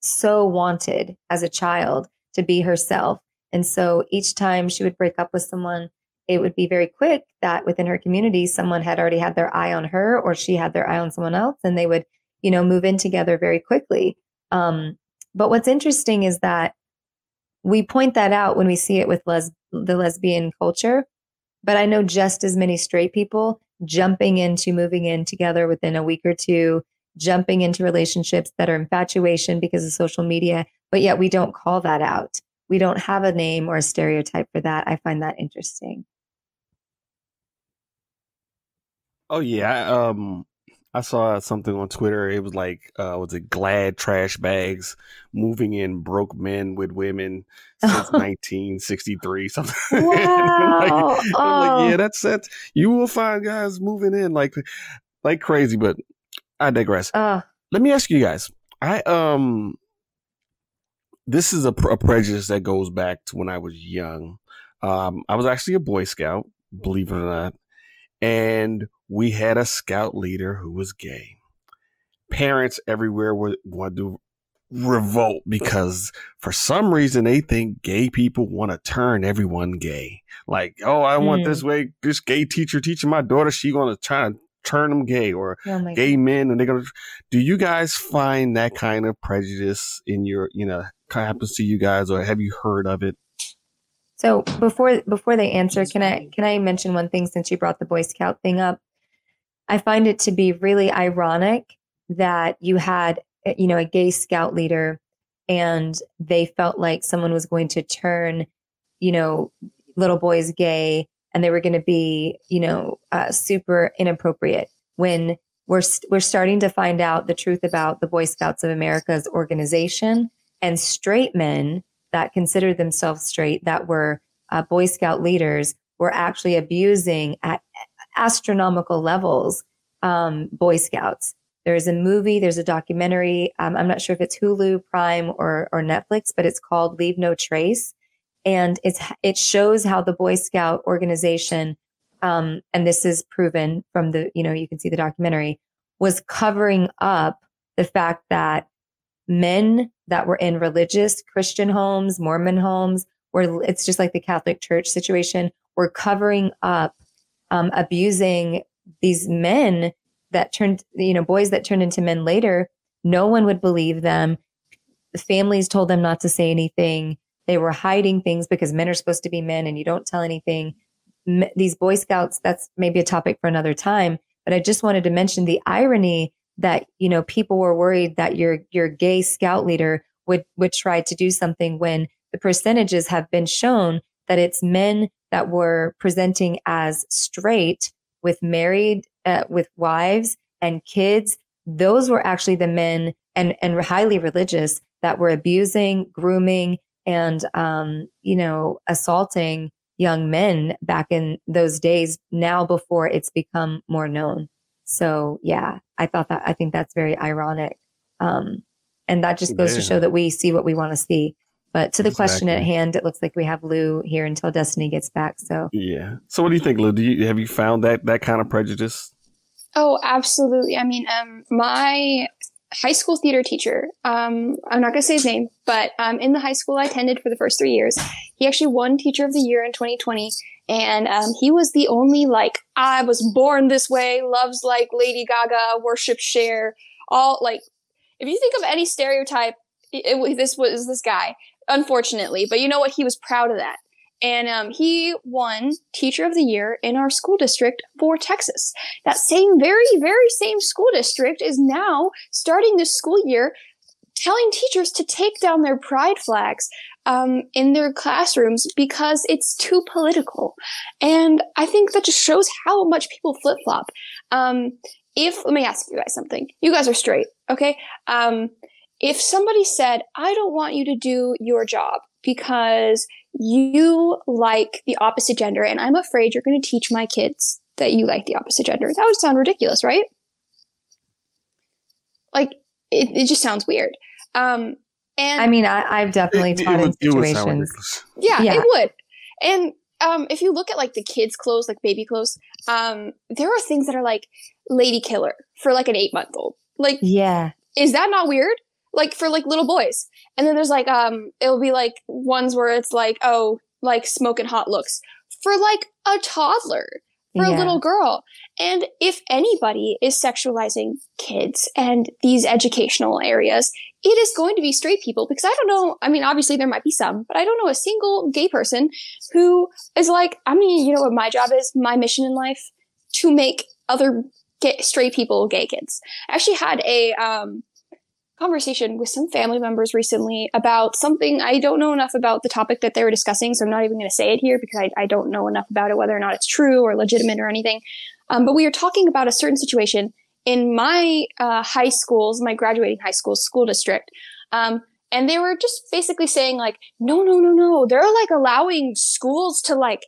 S1: so wanted as a child to be herself. And so each time she would break up with someone, it would be very quick that within her community, someone had already had their eye on her or she had their eye on someone else and they would, you know, move in together very quickly. Um, but what's interesting is that we point that out when we see it with les- the lesbian culture, but I know just as many straight people jumping into moving in together within a week or two, jumping into relationships that are infatuation because of social media, but yet we don't call that out. We don't have a name or a stereotype for that. I find that interesting.
S2: Oh yeah, um I saw something on Twitter. It was like, uh, was it Glad trash bags moving in broke men with women since 1963, something.
S1: Wow.
S2: like, oh. like, yeah, that's that. You will find guys moving in. Like, like crazy, but I digress.
S1: Uh,
S2: Let me ask you guys. I um, this is a, a prejudice that goes back to when I was young. Um, I was actually a Boy Scout, believe it or not, and we had a scout leader who was gay. Parents everywhere would want to revolt because for some reason they think gay people want to turn everyone gay. Like, oh, I want
S1: Mm.
S2: this way. This gay teacher teaching my daughter, she gonna try to turn them gay, or
S1: oh
S2: gay men, and they're gonna. Do you guys find that kind of prejudice in your, you know, kind of happens to you guys, or have you heard of it?
S1: So before before they answer, can I can I mention one thing since you brought the Boy Scout thing up? I find it to be really ironic that you had uh, you know a gay scout leader and they felt like someone was going to turn you know little boys gay and they were going to be you know uh, super inappropriate. When we're st- we're starting to find out the truth about the Boy Scouts of America's organization and straight men that considered themselves straight that were uh, Boy Scout leaders were actually abusing at astronomical levels um, Boy Scouts. There's a movie, there's a documentary. Um, I'm not sure if it's Hulu, Prime, or or Netflix, but it's called Leave No Trace, and it's it shows how the Boy Scout organization, um, and this is proven from the you know you can see the documentary, was covering up the fact that men that were in religious Christian homes, Mormon homes, where it's just like the Catholic Church situation, were covering up um, abusing these men that turned, you know, boys that turned into men later. No one would believe them. The families told them not to say anything. They were hiding things because men are supposed to be men and you don't tell anything. M- these Boy Scouts, that's maybe a topic for another time. But I just wanted to mention the irony that, you know, people were worried that your, your gay scout leader would, would try to do something when the percentages have been shown that it's men that were presenting as straight with married uh, with wives and kids those were actually the men and and highly religious that were abusing grooming and um you know assaulting young men back in those days now before it's become more known. So yeah i thought that i think that's very ironic. Um and that just goes to show that we see what we want to see but to the question at hand it looks like we have lou here until destiny gets back so
S2: Yeah. So, what do you think, Lou? Do you have you found that that kind of prejudice?
S4: Oh, absolutely. I mean, um, my high school theater teacher, um, I'm not going to say his name, but um, in the high school I attended for the first three years, he actually won Teacher of the Year in 2020. And um, he was the only, like, I was born this way, loves like Lady Gaga, worship Cher, all like, if you think of any stereotype, it, it, this was this guy, unfortunately. But you know what? He was proud of that. And um, he won Teacher of the Year in our school district for Texas. That same, very, very same school district is now starting this school year telling teachers to take down their pride flags um, in their classrooms because it's too political. And I think that just shows how much people flip flop. Um, if, let me ask you guys something. You guys are straight, okay? Um, if somebody said, I don't want you to do your job because you like the opposite gender and I'm afraid you're going to teach my kids that you like the opposite gender. That would sound ridiculous, right? Like, it, it just sounds weird. Um, and
S1: i mean I, i've definitely
S2: It- it
S1: taught in
S2: would- it would
S1: situations
S4: yeah,
S1: Yeah.
S4: it would. And um, if you look at like the kids' clothes, like baby clothes, um, there are things that are like lady killer for like an eight month old. Like,
S1: yeah
S4: is that not weird? Like for like little boys. And then there's like um it'll be like ones where it's like, oh, like smoking hot looks for like a toddler, for a little girl. And if anybody is sexualizing kids and these educational areas, it is going to be straight people because I don't know. I mean, obviously there might be some, but I don't know a single gay person who is like, I mean, you know what my job is? My mission in life to make other gay, straight people gay kids. I actually had a um, conversation with some family members recently about something I don't know enough about the topic that they were discussing, so I'm not even going to say it here because I, I don't know enough about it, whether or not it's true or legitimate or anything. Um, but we were talking about a certain situation in my uh, high schools, my graduating high school school district. Um, and they were just basically saying like, no, no, no, no. They're like allowing schools to like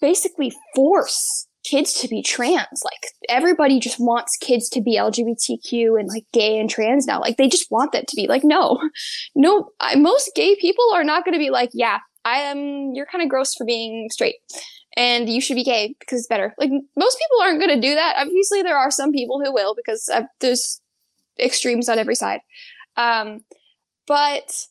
S4: basically force kids to be trans. Like everybody just wants kids to be LGBTQ and like gay and trans now. Like they just want that to be like, no, no, I, most gay people are not going to be like, yeah, I am, you're kind of gross for being straight and you should be gay because it's better. Like most people aren't going to do that. Obviously there are some people who will because uh, there's extremes on every side. Um, but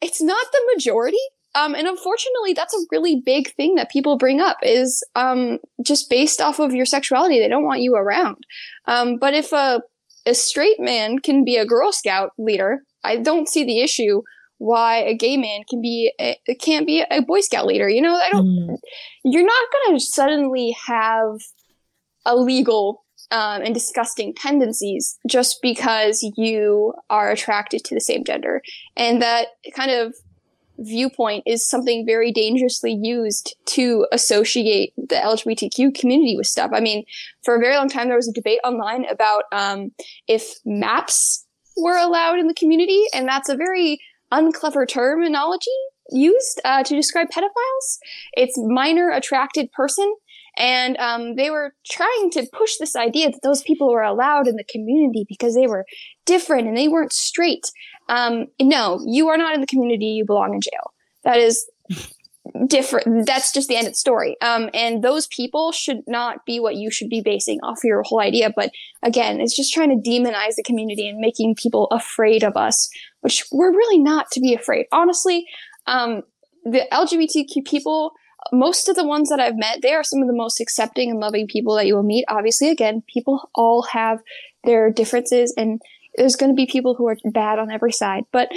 S4: it's not the majority. Um, and unfortunately, that's a really big thing that people bring up is um, just based off of your sexuality. They don't want you around. Um, but if a, a straight man can be a Girl Scout leader, I don't see the issue why a gay man can be a, can't be a Boy Scout leader. You know, I don't. Mm. You're not going to suddenly have illegal um, and disgusting tendencies just because you are attracted to the same gender, and that kind of viewpoint is something very dangerously used to associate the LGBTQ community with stuff. I mean, for a very long time, there was a debate online about um, if maps were allowed in the community, and that's a very unclever terminology used uh, to describe pedophiles. It's minor attracted person. And um, they were trying to push this idea that those people were allowed in the community because they were different and they weren't straight. Um, no, you are not in the community. You belong in jail. That is different. That's just the end of the story. Um, and those people should not be what you should be basing off your whole idea. But again, it's just trying to demonize the community and making people afraid of us, which we're really not to be afraid. Honestly, um, the LGBTQ people, most of the ones that I've met, they are some of the most accepting and loving people that you will meet. Obviously, again, people all have their differences and there's going to be people who are bad on every side. But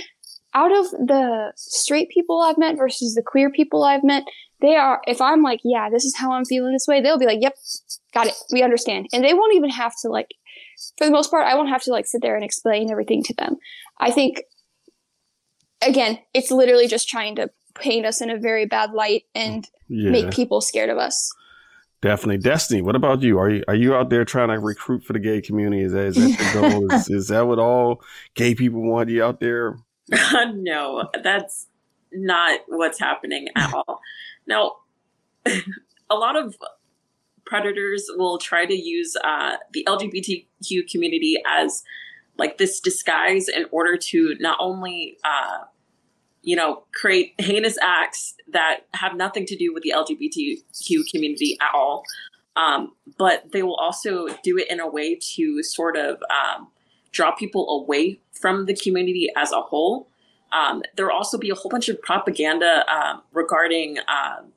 S4: out of the straight people I've met versus the queer people I've met, they are, if I'm like, yeah, this is how I'm feeling this way, they'll be like, yep, got it. We understand. And they won't even have to like, for the most part, I won't have to like sit there and explain everything to them. I think, again, it's literally just trying to paint us in a very bad light and yeah. make people scared of us.
S2: Definitely, Destiny. What about you? Are you are you out there trying to recruit for the gay community? Is that, is that your goal? is, is that what all gay people want you out there?
S3: no, that's not what's happening at all. Now, a lot of predators will try to use uh, the LGBTQ community as like this disguise in order to not only uh, you know, create heinous acts that have nothing to do with the LGBTQ community at all. Um, but they will also do it in a way to sort of um, draw people away from the community as a whole. Um, there will also be a whole bunch of propaganda uh, regarding, um,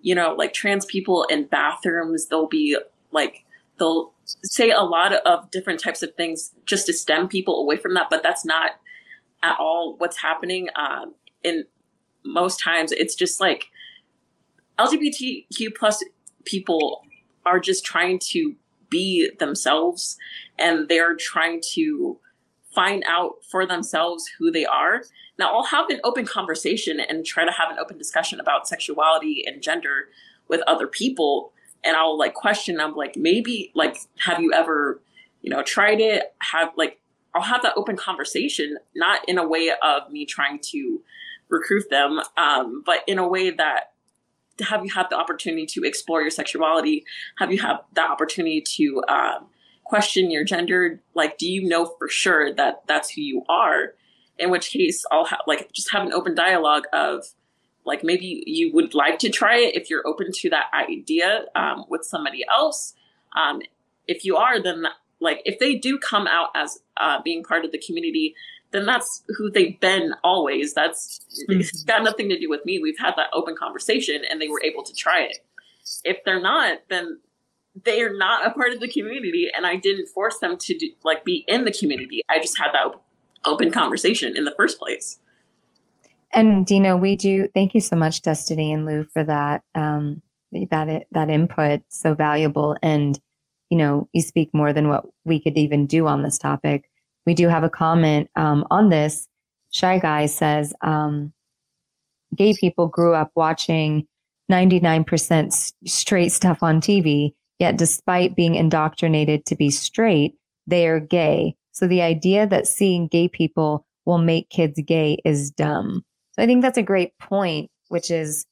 S3: you know, like trans people in bathrooms. They'll be like, they'll say a lot of different types of things just to stem people away from that, but that's not at all what's happening. Um, in most times, it's just like LGBTQ plus people are just trying to be themselves and they're trying to find out for themselves who they are. Now, I'll have an open conversation and try to have an open discussion about sexuality and gender with other people. And I'll like question, I'm like, maybe, like, have you ever, you know, tried it? Have like, I'll have that open conversation, not in a way of me trying to recruit them, um, but in a way that have you had the opportunity to explore your sexuality? Have you had the opportunity to um, question your gender? Like, do you know for sure that that's who you are? In which case, I'll ha- like just have an open dialogue of like maybe you would like to try it if you're open to that idea um, with somebody else. Um, if you are, then like if they do come out as uh, being part of the community then that's who they've been always. That's mm-hmm. it's got nothing to do with me. We've had that open conversation and they were able to try it. If they're not then they are not a part of the community and i didn't force them to do, like be in the community. I just had that op- open conversation in the first place.
S1: And dino we do thank you so much destiny and lou for that um that that input so valuable. And you know, you speak more than what we could even do on this topic. We do have a comment um, on this. Shy Guy says, um, gay people grew up watching 99% straight stuff on TV, yet despite being indoctrinated to be straight, they are gay. So the idea that seeing gay people will make kids gay is dumb. So I think that's a great point, which is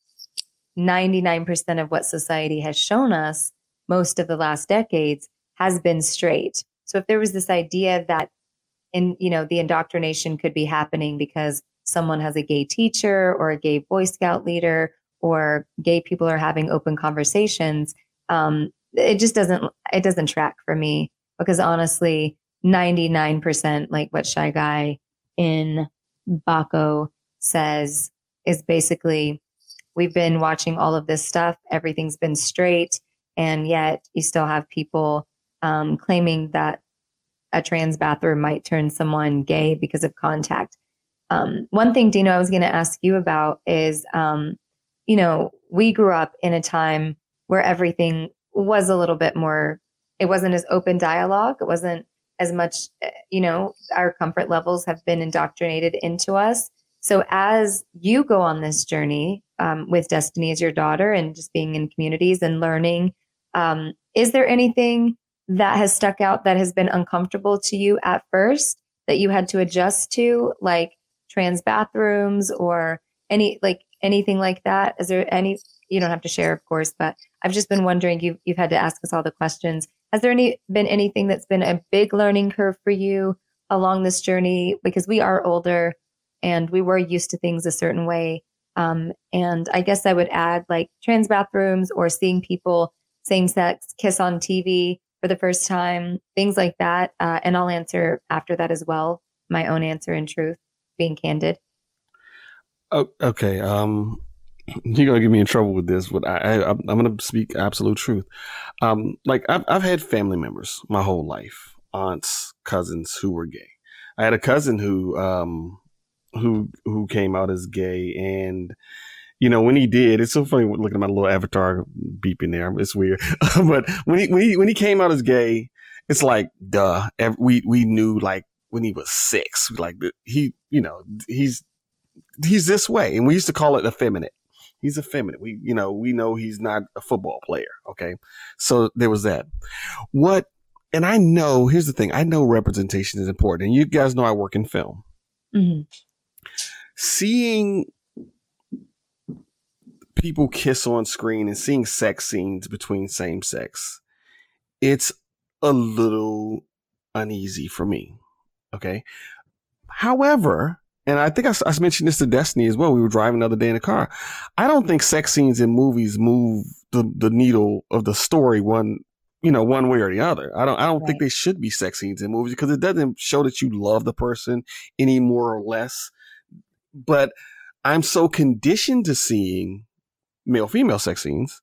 S1: 99% of what society has shown us most of the last decades has been straight. So if there was this idea that in you know the indoctrination could be happening because someone has a gay teacher or a gay boy scout leader or gay people are having open conversations um, it just doesn't it doesn't track for me because honestly 99% like what shy guy in baco says is basically we've been watching all of this stuff everything's been straight and yet you still have people um, claiming that a trans bathroom might turn someone gay because of contact. Um, one thing dino i was going to ask you about is um, you know we grew up in a time where everything was a little bit more it wasn't as open dialogue it wasn't as much eh, you know our comfort levels have been indoctrinated into us. So as you go on this journey um, with destiny as your daughter and just being in communities and learning um, is there anything that has stuck out that has been uncomfortable to you at first that you had to adjust to like trans bathrooms or any like anything like that is there any you don't have to share of course but I've just been wondering, you've, you've had to ask us all the questions. Has there any, been anything that's been a big learning curve for you along this journey? Because we are older and we were used to things a certain way. Um, and I guess I would add like trans bathrooms or seeing people same sex kiss on TV for the first time, things like that. Uh, and I'll answer after that as well. My own answer in truth, being candid.
S2: Oh, okay. Um, you're gonna get me in trouble with this, but I, I am gonna speak absolute truth. Um, like I've I've had family members my whole life, aunts, cousins who were gay. I had a cousin who um who who came out as gay, and you know when he did, it's so funny looking at my little avatar beeping there. It's weird, but when he when he when he came out as gay, it's like duh. We we knew like when he was six, like he you know he's he's this way, and we used to call it effeminate he's effeminate. We, you know, we know he's not a football player. Okay. So there was that. What, and I know, here's the thing. I know representation is important. And you guys know I work in film. Mm-hmm. Seeing people kiss on screen and seeing sex scenes between same sex, it's a little uneasy for me. Okay. However, and I think I, I, mentioned this to Destiny as well. We were driving the other day in the car. I don't think sex scenes in movies move the, the needle of the story one, you know, one way or the other. I don't, I don't right. think they should be sex scenes in movies because it doesn't show that you love the person any more or less. But I'm so conditioned to seeing male female sex scenes,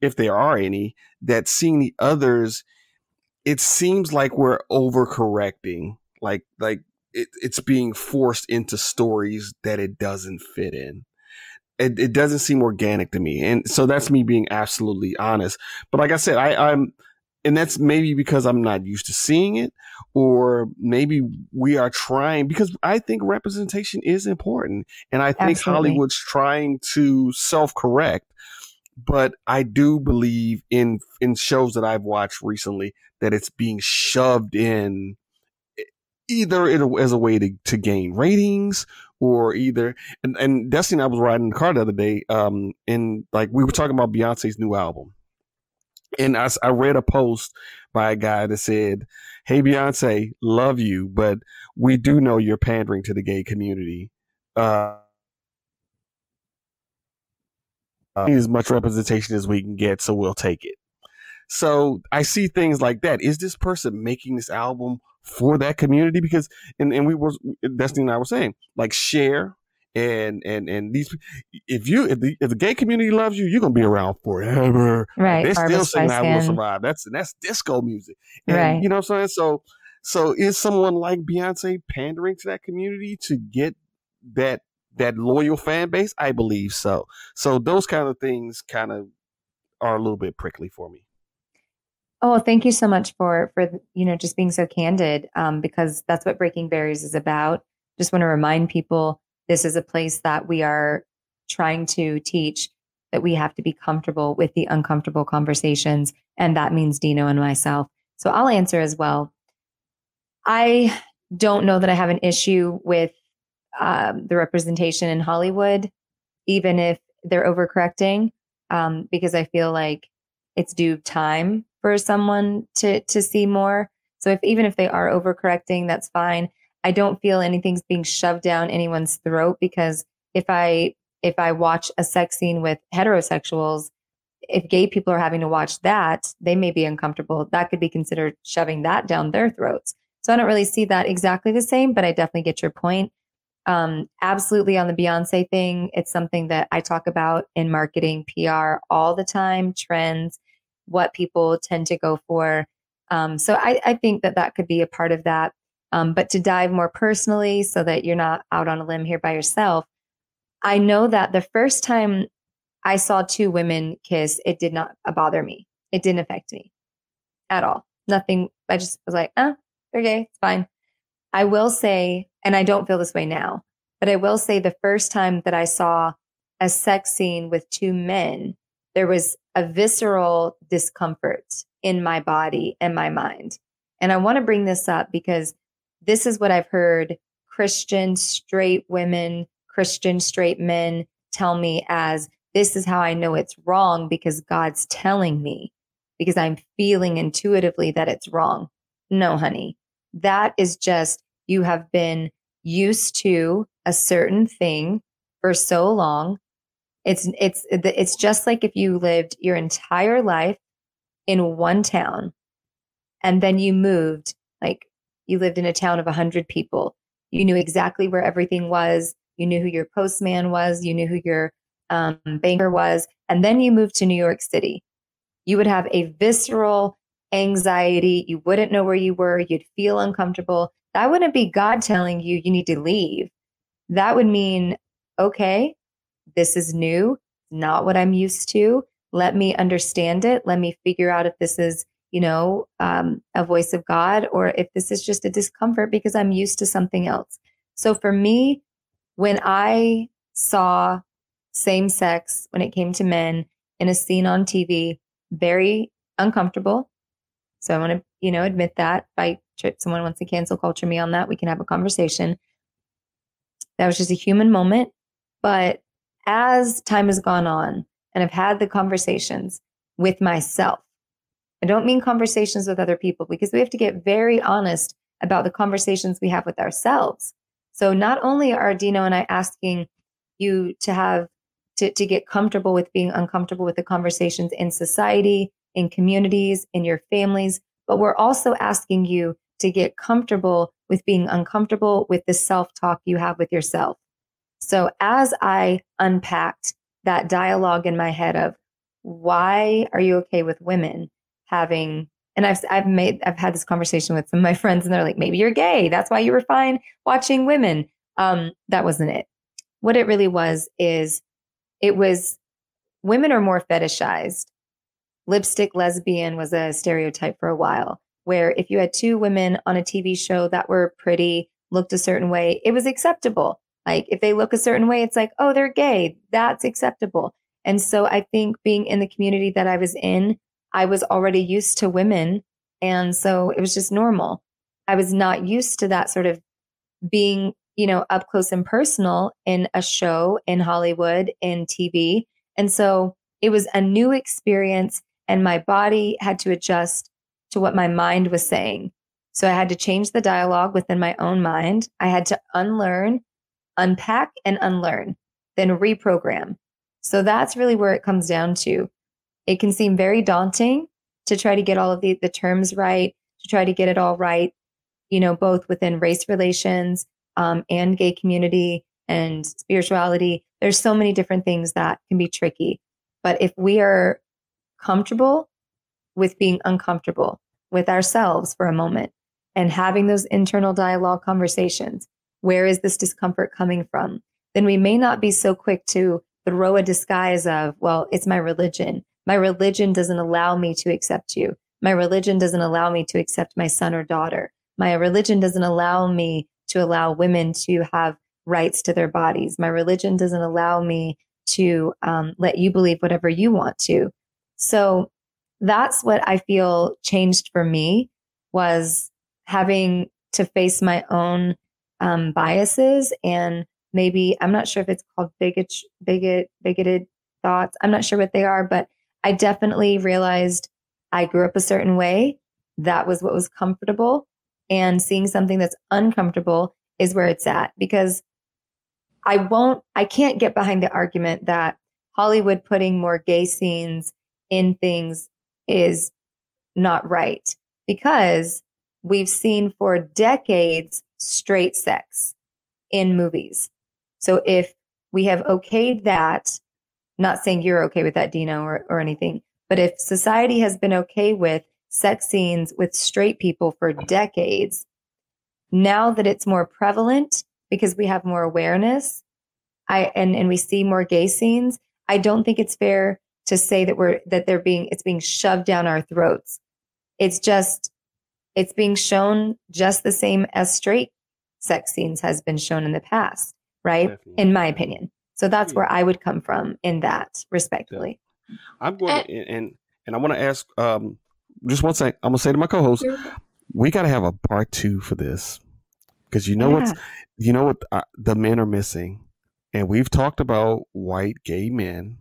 S2: if there are any, that seeing the others, it seems like we're overcorrecting. Like, like it, it's being forced into stories that it doesn't fit in. It, it doesn't seem organic to me. And so that's me being absolutely honest. But like I said, I, I'm, and that's maybe because I'm not used to seeing it, or maybe we are trying because I think representation is important. And I think Absolutely. Hollywood's trying to self correct. But I do believe in in shows that I've watched recently that it's being shoved in either as a way to, to gain ratings or either and, and Destiny and I was riding in the car the other day, um, and like we were talking about Beyonce's new album. And I, I read a post by a guy that said, Hey Beyonce, love you, but we do know you're pandering to the gay community. Uh, as much representation as we can get, so we'll take it. So I see things like that. Is this person making this album for that community because and, and we were Destiny and I were saying like share and and and these if you if the, if the gay community loves you you're gonna be around forever.
S1: Right
S2: they're still saying I will survive. That's that's disco music. And, right. you know what I'm saying? So so is someone like Beyonce pandering to that community to get that that loyal fan base? I believe so. So those kind of things kind of are a little bit prickly for me.
S1: Oh, thank you so much for for you know just being so candid um, because that's what Breaking Barriers is about. Just want to remind people this is a place that we are trying to teach that we have to be comfortable with the uncomfortable conversations, and that means Dino and myself. So I'll answer as well. I don't know that I have an issue with um, the representation in Hollywood, even if they're overcorrecting. um, because I feel like it's due time for someone to to see more. So if even if they are overcorrecting, that's fine. I don't feel anything's being shoved down anyone's throat because if I if I watch a sex scene with heterosexuals, if gay people are having to watch that, they may be uncomfortable. That could be considered shoving that down their throats. So I don't really see that exactly the same, but I definitely get your point. Um, absolutely on the Beyonce thing, it's something that I talk about in marketing, PR all the time, trends, what people tend to go for. Um, so I, I, think that that could be a part of that. Um, but to dive more personally, so that you're not out on a limb here by yourself, I know that the first time I saw two women kiss, it did not bother me. It didn't affect me at all. Nothing. I just was like, ah, gay. It's fine. I will say, and I don't feel this way now, but I will say the first time that I saw a sex scene with two men, there was a visceral discomfort in my body and my mind. And I want to bring this up because this is what I've heard Christian straight women, Christian straight men tell me as this is how I know it's wrong because God's telling me, because I'm feeling intuitively that it's wrong. No, honey, that is just you have been used to a certain thing for so long. It's it's it's just like if you lived your entire life in one town and then you moved like you lived in a town of 100 people. You knew exactly where everything was. You knew who your postman was. You knew who your um, banker was, and then you moved to New York City, you would have a visceral anxiety. You wouldn't know where you were. You'd feel uncomfortable. That wouldn't be God telling you you need to leave. That would mean, okay, this is new, not what I'm used to. Let me understand it. Let me figure out if this is, you know, um, a voice of God or if this is just a discomfort because I'm used to something else. So for me, when I saw same sex when it came to men in a scene on TV, very uncomfortable. So I want to, you know, admit that. If I, someone wants to cancel culture me on that, we can have a conversation. That was just a human moment. But as time has gone on and I've had the conversations with myself, I don't mean conversations with other people because we have to get very honest about the conversations we have with ourselves. So not only are Dino and I asking you to have to, to get comfortable with being uncomfortable with the conversations in society, in communities, in your families. But we're also asking you to get comfortable with being uncomfortable with the self talk you have with yourself. So as I unpacked that dialogue in my head of why are you okay with women having and I've I've made I've had this conversation with some of my friends and they're like maybe you're gay that's why you were fine watching women um that wasn't it what it really was is it was women are more fetishized. Lipstick lesbian was a stereotype for a while, where if you had two women on a TV show that were pretty, looked a certain way, it was acceptable. Like if they look a certain way, it's like, oh, they're gay. That's acceptable. And so I think being in the community that I was in, I was already used to women. And so it was just normal. I was not used to that sort of being you know, up close and personal in a show in Hollywood, in TV. And so it was a new experience, and my body had to adjust to what my mind was saying. So I had to change the dialogue within my own mind. I had to unlearn, unpack, and unlearn, then reprogram. So that's really where it comes down to. It can seem very daunting to try to get all of the, the terms right, to try to get it all right, you know, both within race relations, um, and gay community and spirituality. There's so many different things that can be tricky. But if we are comfortable with being uncomfortable with ourselves for a moment and having those internal dialogue conversations, where is this discomfort coming from? Then we may not be so quick to throw a disguise of, well, it's my religion. My religion doesn't allow me to accept you. My religion doesn't allow me to accept my son or daughter. My religion doesn't allow me to allow women to have rights to their bodies. My religion doesn't allow me to um, let you believe whatever you want to. So that's what I feel changed for me was having to face my own um, biases and maybe I'm not sure if it's called bigot, bigot, bigoted thoughts. I'm not sure what they are, but I definitely realized I grew up a certain way. That was what was comfortable. And seeing something that's uncomfortable is where it's at because I won't, I can't get behind the argument that Hollywood putting more gay scenes in things is not right because we've seen for decades straight sex in movies. So if we have okayed that, not saying you're okay with that, Dino, or, or anything, but if society has been okay with sex scenes with straight people for decades, now that it's more prevalent because we have more awareness, I and, and we see more gay scenes, I don't think it's fair to say that we're that they're being it's being shoved down our throats. It's just it's being shown just the same as straight sex scenes has been shown in the past, right? Definitely. In my opinion. So that's yeah. where I would come from in that, respectfully.
S2: Yeah. I'm going to, and and I want to ask um just one second. I'm gonna say to my co-host, we got to have a part two for this because you know yeah. what's you know what uh, the men are missing, and we've talked about white gay men,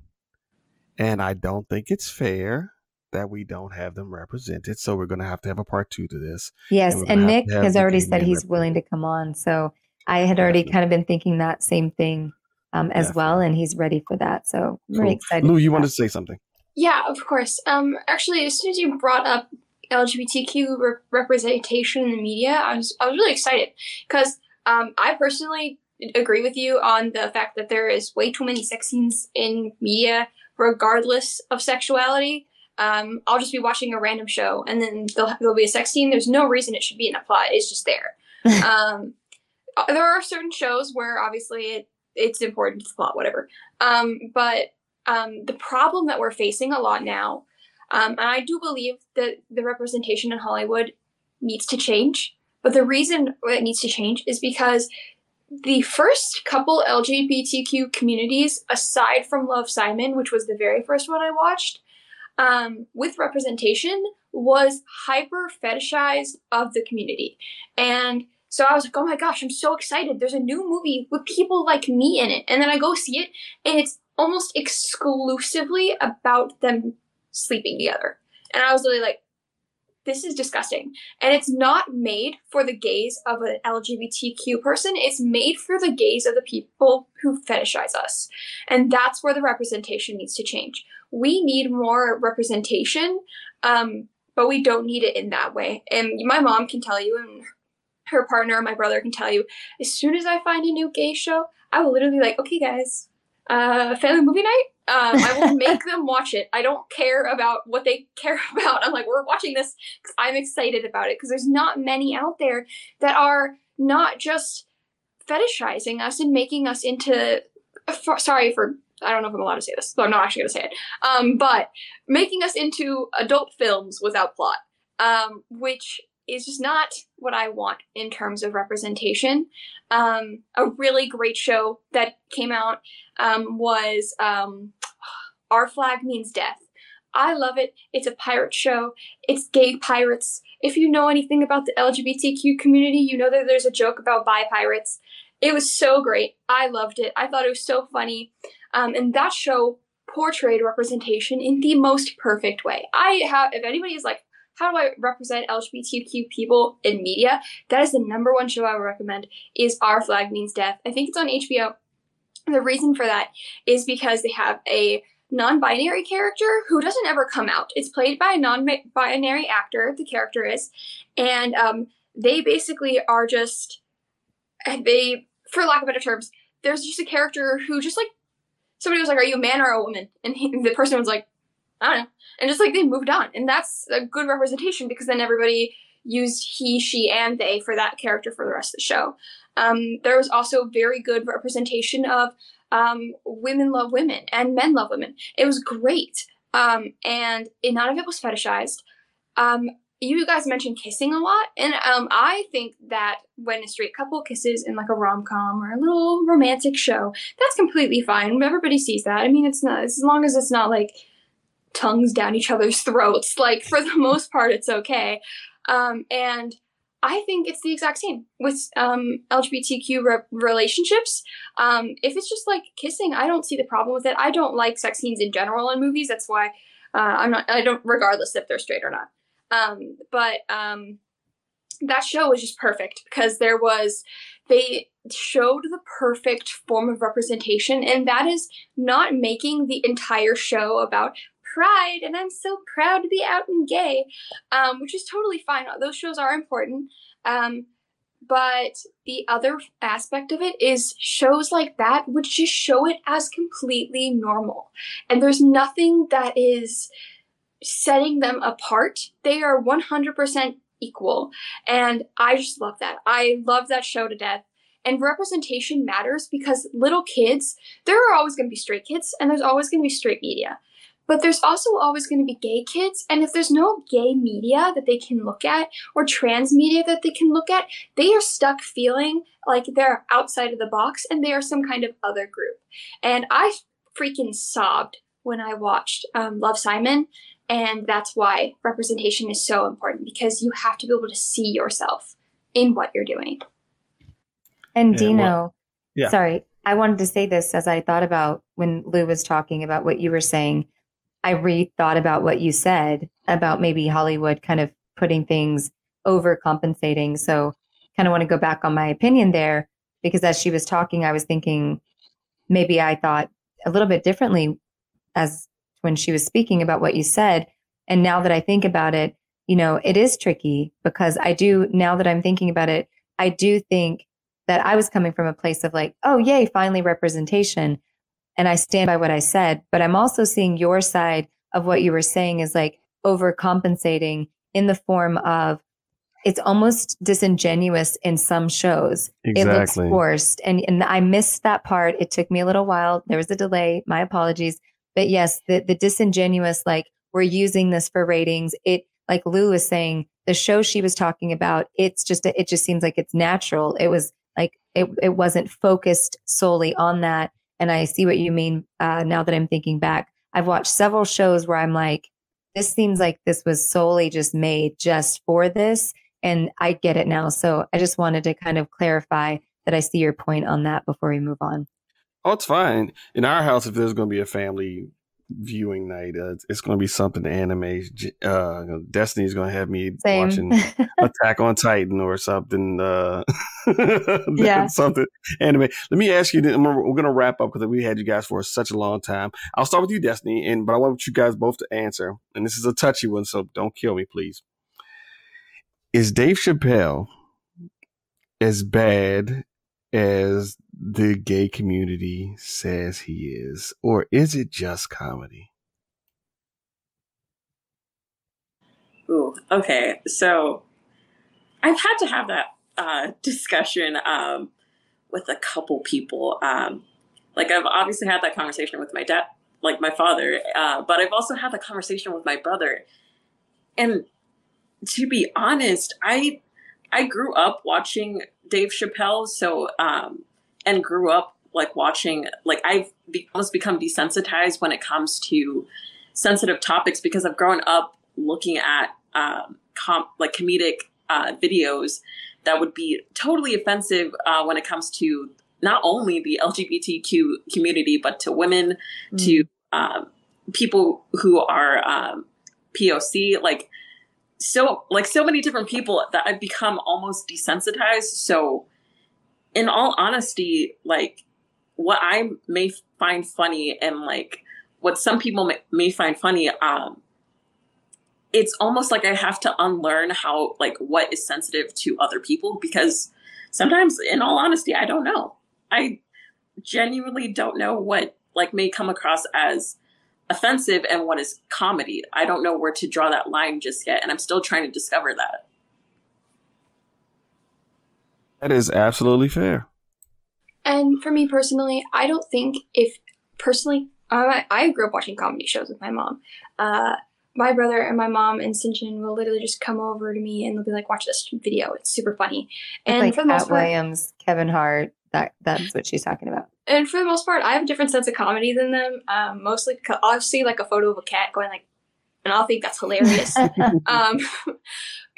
S2: and I don't think it's fair that we don't have them represented. So we're going to have to have a part two to this.
S1: Yes, and, and Nick has already said he's willing to come on. So I had already kind of been thinking that same thing um, as Definitely. well, and he's ready for that. So I'm cool. excited.
S2: Lou, you wanted to say something?
S4: Yeah, of course. Um, actually, as soon as you brought up LGBTQ re- representation in the media, I was I was really excited because um, I personally agree with you on the fact that there is way too many sex scenes in media, regardless of sexuality um, I'll just be watching a random show and then there'll, there'll be a sex scene. There's no reason it should be in a plot. It's just there. um, uh, there are certain shows where obviously it, it's important to the plot, whatever. Um, but um, the problem that we're facing a lot now, um, and I do believe that the representation in Hollywood needs to change. But the reason it needs to change is because the first couple LGBTQ communities, aside from Love Simon, which was the very first one I watched, um, with representation was hyper fetishized of the community. And so I was like, oh my gosh, I'm so excited. There's a new movie with people like me in it. And then I go see it, and it's almost exclusively about them sleeping together. And I was really like, this is disgusting. And it's not made for the gaze of an LGBTQ person, it's made for the gaze of the people who fetishize us. And that's where the representation needs to change. We need more representation, um, but we don't need it in that way. And my mom can tell you, and her partner, my brother can tell you, as soon as I find a new gay show, I will literally be like, okay, guys, uh, family movie night. Um, I will make them watch it. I don't care about what they care about. I'm like, we're watching this because I'm excited about it because there's not many out there that are not just fetishizing us and making us into. For, sorry for I don't know if I'm allowed to say this, so I'm not actually going to say it. Um, but making us into adult films without plot, um, which is just not what I want in terms of representation. Um, a really great show that came out um, was um, Our Flag Means Death. I love it. It's a pirate show. It's gay pirates. If you know anything about the LGBTQ community, you know that there's a joke about bi pirates. It was so great. I loved it. I thought it was so funny. Um, and that show portrayed representation in the most perfect way. I have, if anybody is like, how do I represent LGBTQ people in media? That is the number one show I would recommend is Our Flag Means Death. I think it's on HBO. The reason for that is because they have a non-binary character who doesn't ever come out. It's played by a non-binary actor, the character is, and um, they basically are just they, for lack of better terms, there's just a character who just like somebody was like, "Are you a man or a woman?" And he, the person was like, "I don't know," and just like they moved on, and that's a good representation because then everybody used he, she, and they for that character for the rest of the show. Um, there was also very good representation of um, women love women and men love women. It was great, um, and it, none of it was fetishized. Um, you guys mentioned kissing a lot, and um, I think that when a straight couple kisses in like a rom com or a little romantic show, that's completely fine. Everybody sees that. I mean, it's not as long as it's not like tongues down each other's throats. Like for the most part, it's okay. Um, and I think it's the exact same with um, LGBTQ re- relationships. Um, if it's just like kissing, I don't see the problem with it. I don't like sex scenes in general in movies. That's why uh, I'm not. I don't, regardless if they're straight or not. Um, but um, that show was just perfect because there was they showed the perfect form of representation, and that is not making the entire show about pride and I'm so proud to be out and gay, um, which is totally fine. Those shows are important. Um, but the other aspect of it is shows like that would just show it as completely normal. And there's nothing that is setting them apart. They are 100% equal. And I just love that. I love that show to death. And representation matters because little kids, there are always going to be straight kids and there's always going to be straight media. But there's also always going to be gay kids, and if there's no gay media that they can look at or trans media that they can look at, they are stuck feeling like they're outside of the box and they are some kind of other group. And I freaking sobbed when I watched um, Love Simon, and that's why representation is so important because you have to be able to see yourself in what you're doing.
S1: And Dino,
S2: well, yeah.
S1: sorry, I wanted to say this as I thought about when Lou was talking about what you were saying I re-thought about what you said about maybe Hollywood kind of putting things overcompensating. So kind of want to go back on my opinion there because as she was talking, I was thinking maybe I thought a little bit differently as when she was speaking about what you said. And now that I think about it, you know, it is tricky because I do, now that I'm thinking about it, I do think that I was coming from a place of like, oh, yay, finally representation and I stand by what I said, but I'm also seeing your side of what you were saying is like overcompensating in the form of it's almost disingenuous in some shows.
S2: Exactly.
S1: It looks forced. And, and I missed that part. It took me a little while. There was a delay. My apologies. But yes, the, the disingenuous, like we're using this for ratings. It, like Lou was saying, the show she was talking about, it's just, it just seems like it's natural. It was like, it, it wasn't focused solely on that. And I see what you mean uh, now that I'm thinking back. I've watched several shows where I'm like, this seems like this was solely just made just for this. And I get it now. So I just wanted to kind of clarify that I see your point on that before we move on.
S2: Oh, it's fine. In our house, if there's going to be a family viewing night. Uh, it's going to be something anime. Uh, Destiny's going to have me
S1: Same.
S2: watching Attack on Titan or something. Uh,
S1: yeah,
S2: something anime. Let me ask you. We're going to wrap up because we had you guys for such a long time. I'll start with you, Destiny, and but I want you guys both to answer. And this is a touchy one, so don't kill me, please. Is Dave Chappelle as bad as the gay community says he is? Or is it just comedy?
S3: Ooh, okay. So I've had to have that uh, discussion um, with a couple people. Um, like, I've obviously had that conversation with my dad, like my father, uh, but I've also had the conversation with my brother. And to be honest, I I grew up watching Dave Chappelle, so um, and grew up like watching like I've be- almost become desensitized when it comes to sensitive topics because I've grown up looking at um, com- like comedic uh, videos that would be totally offensive uh, when it comes to not only the LGBTQ community but to women, mm. to um, people who are um, POC, like so like so many different people that I've become almost desensitized. So in all honesty, like what I may find funny and like what some people may, find funny, um, it's almost like I have to unlearn how like what is sensitive to other people because sometimes, in all honesty, I don't know. I genuinely don't know what like may come across as offensive and what is comedy. I don't know where to draw that line just yet, and I'm still trying to discover that.
S2: That is absolutely fair.
S4: And for me personally, I don't think if personally, I, I grew up watching comedy shows with my mom. Uh, my brother and my mom and Sinjin will literally just come over to me and they'll be like, "Watch this video; it's super funny." And
S1: like
S4: for the most
S1: Katt part, Williams, Kevin Hart, that that's what she's talking about.
S4: And for the most part, I have a different sense of comedy than them. Um, mostly, because I'll see like a photo of a cat going like, and I'll think that's hilarious. um,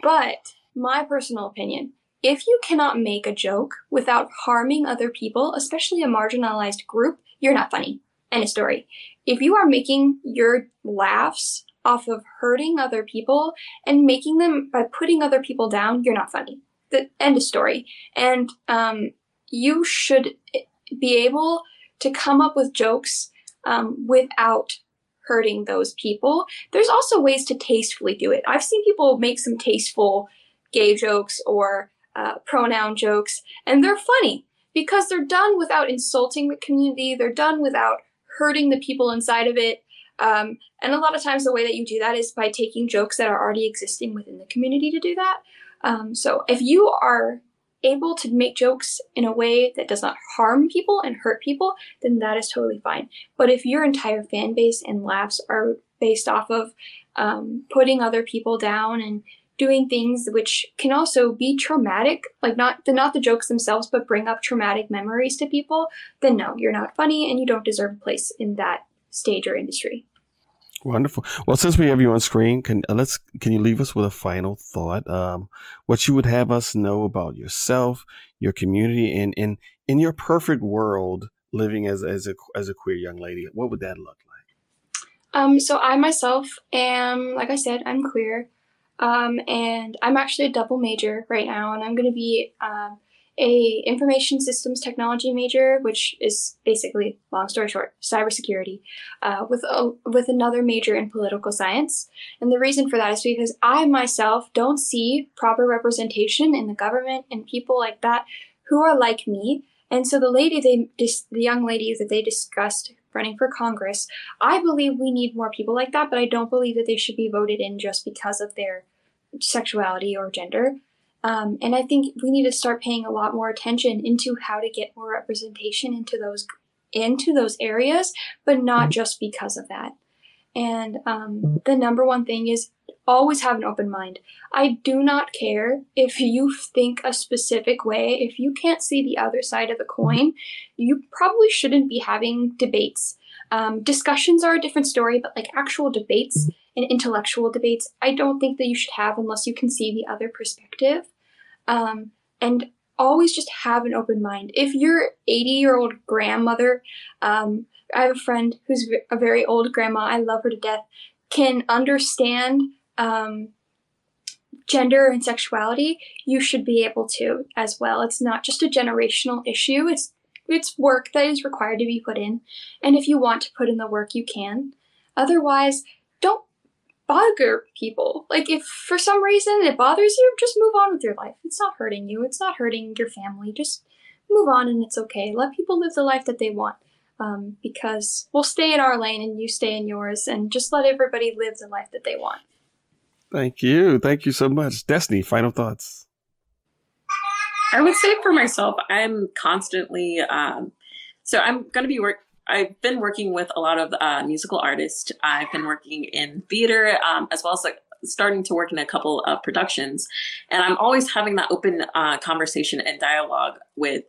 S4: but my personal opinion. If you cannot make a joke without harming other people, especially a marginalized group, you're not funny. End of story. If you are making your laughs off of hurting other people and making them by putting other people down, you're not funny. The end of story. And um, you should be able to come up with jokes um, without hurting those people. There's also ways to tastefully do it. I've seen people make some tasteful gay jokes or uh, pronoun jokes, and they're funny because they're done without insulting the community. They're done without hurting the people inside of it. Um, and a lot of times, the way that you do that is by taking jokes that are already existing within the community to do that. Um, so if you are able to make jokes in a way that does not harm people and hurt people, then that is totally fine. But if your entire fan base and laughs are based off of um, putting other people down and doing things which can also be traumatic, like not the not the jokes themselves, but bring up traumatic memories to people, then no, you're not funny and you don't deserve a place in that stage or industry.
S2: Wonderful. Well, since we have you on screen, can uh, let's can you leave us with a final thought? Um, what you would have us know about yourself, your community, and in in your perfect world, living as as a as a queer young lady. What would that look like?
S4: Um, so I myself am, like I said, I'm queer, um, and I'm actually a double major right now, and I'm going to be um, a information systems technology major, which is basically, long story short, cybersecurity, uh, with a, with another major in political science. And the reason for that is because I myself don't see proper representation in the government and people like that who are like me. And so the lady they the young lady that they discussed running for Congress, I believe we need more people like that, but I don't believe that they should be voted in just because of their sexuality or gender. Um, and I think we need to start paying a lot more attention into how to get more representation into those into those areas, but not mm-hmm. just because of that. And um, the number one thing is always have an open mind. I do not care if you think a specific way. If you can't see the other side of the coin, you probably shouldn't be having debates. Um, discussions are a different story, but like actual debates and intellectual debates, I don't think that you should have unless you can see the other perspective. Um, and always just have an open mind. If your 80 year old grandmother, um, I have a friend who's a very old grandma, I love her to death, can understand um, gender and sexuality, you should be able to as well. It's not just a generational issue, it's it's work that is required to be put in. And if you want to put in the work, you can. Otherwise, bother people. Like if for some reason it bothers you, just move on with your life. It's not hurting you. It's not hurting your family. Just move on and it's okay. Let people live the life that they want. Um, because we'll stay in our lane and you stay in yours and just let everybody live the life that they want.
S2: Thank you. Thank you so much. Destiny, final thoughts.
S3: I would say for myself, I'm constantly, um, so I'm going to be work, I've been working with a lot of uh, musical artists. I've been working in theater um, as well as like starting to work in a couple of productions, and I'm always having that open uh, conversation and dialogue with.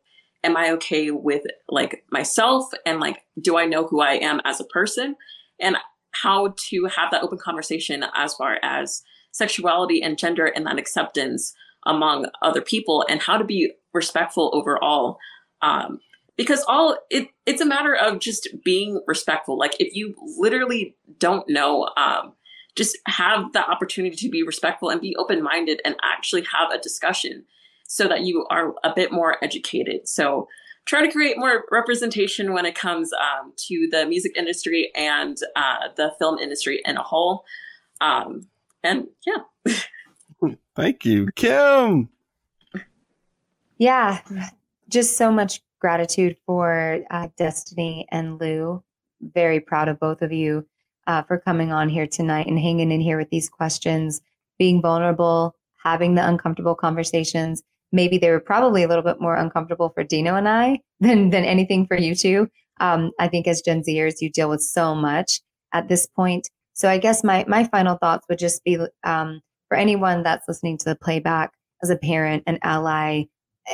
S3: Am I okay with like myself and like do I know who I am as a person and how to have that open conversation as far as sexuality and gender and that acceptance among other people and how to be respectful overall um, because all it it's a matter of just being respectful. Like if you literally don't know um just have the opportunity to be respectful and be open-minded and actually have a discussion so that you are a bit more educated. So try to create more representation when it comes um, to the music industry and uh, the film industry in a whole. Um, and yeah.
S2: Thank you kim.
S1: Yeah just so much gratitude for uh, Destiny and Lou. Very proud of both of you uh, for coming on here tonight and hanging in here with these questions, being vulnerable, having the uncomfortable conversations. Maybe they were probably a little bit more uncomfortable for Dino and I than than anything for you two. Um, I think as Gen Zers, you deal with so much at this point. So I guess my my final thoughts would just be um, for anyone that's listening to the playback as a parent, an ally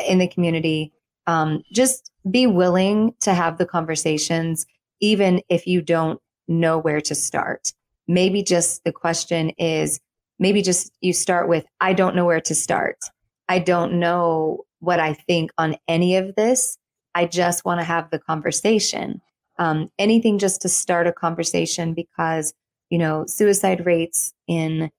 S1: in the community um, just be willing to have the conversations, even if you don't know where to start. Maybe just the question is maybe just you start with, I don't know where to start. I don't know what I think on any of this. I just want to have the conversation. Um, anything just to start a conversation because, you know, suicide rates in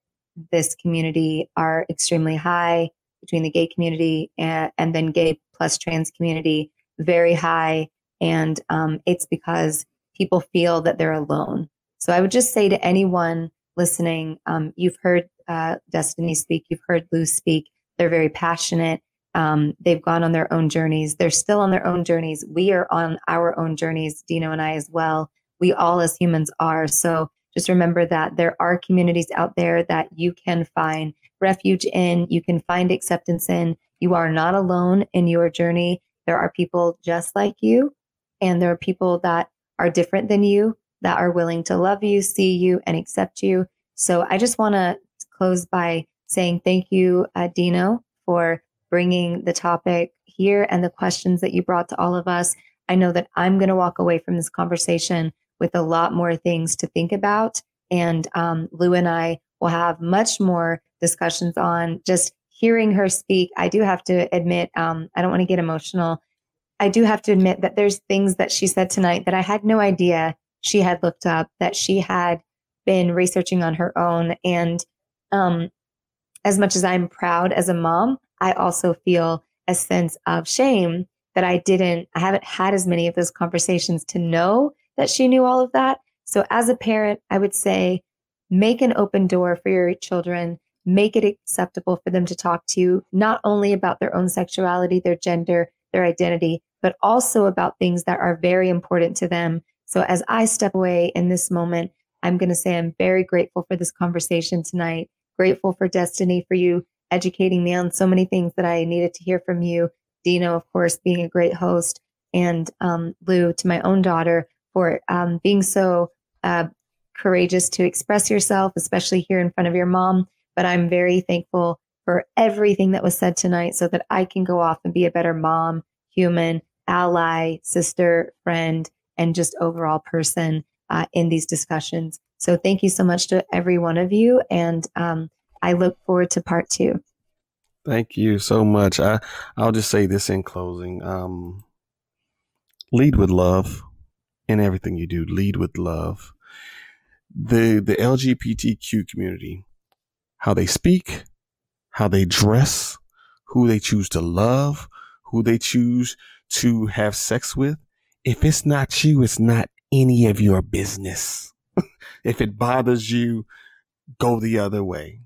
S1: this community are extremely high between the gay community and, and then gay plus trans community, very high. And um, it's because people feel that they're alone. So I would just say to anyone listening, um, you've heard uh, Destiny speak, you've heard Lou speak. They're very passionate. Um, they've gone on their own journeys. They're still on their own journeys. We are on our own journeys, Dino and I as well. We all as humans are. So just remember that there are communities out there that you can find refuge in, you can find acceptance in. You are not alone in your journey. There are people just like you, and there are people that are different than you that are willing to love you, see you, and accept you. So I just want to close by saying thank you, uh, Dino, for bringing the topic here and the questions that you brought to all of us. I know that I'm going to walk away from this conversation with a lot more things to think about. And um, Lou and I will have much more discussions on just hearing her speak. I do have to admit, um, I don't want to get emotional. I do have to admit that there's things that she said tonight that I had no idea she had looked up, that she had been researching on her own. And um, as much as I'm proud as a mom, I also feel a sense of shame that I didn't, I haven't had as many of those conversations to know that she knew all of that. So as a parent, I would say make an open door for your children, make it acceptable for them to talk to you, not only about their own sexuality, their gender, their identity, but also about things that are very important to them. So as I step away in this moment, I'm going to say I'm very grateful for this conversation tonight, grateful for Destiny, for you educating me on so many things that I needed to hear from you. Dino, of course, being a great host, and um, Lou, to my own daughter, for um, being so uh, courageous to express yourself, especially here in front of your mom. But I'm very thankful for everything that was said tonight so that I can go off and be a better mom, human, ally, sister, friend, and just overall person uh, in these discussions. So thank you so much to every one of you. And um, I look forward to part two.
S2: Thank you so much. I, I'll just say this in closing. Um, lead with love in everything you do. Lead with love. The the LGBTQ community, how they speak, how they dress, who they choose to love, who they choose to have sex with. If it's not you, it's not any of your business. if it bothers you, go the other way.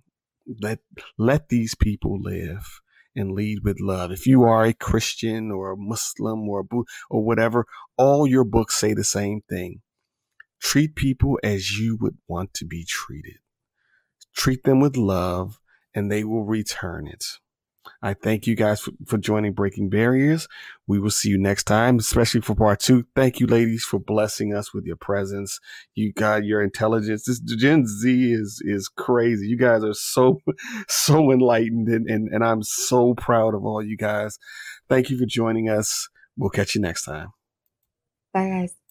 S2: Let let these people live and lead with love. If you are a Christian or a Muslim or a or whatever, all your books say the same thing. Treat people as you would want to be treated. Treat them with love and they will return it. I thank you guys for, for, joining Breaking Barriers. We will see you next time, especially for part two. Thank you, ladies, for blessing us with your presence. You got your intelligence. This Gen Z is is crazy. You guys are so so enlightened, and, and, and I'm so proud of all you guys. Thank you for joining us. We'll catch you next time.
S1: Bye, guys.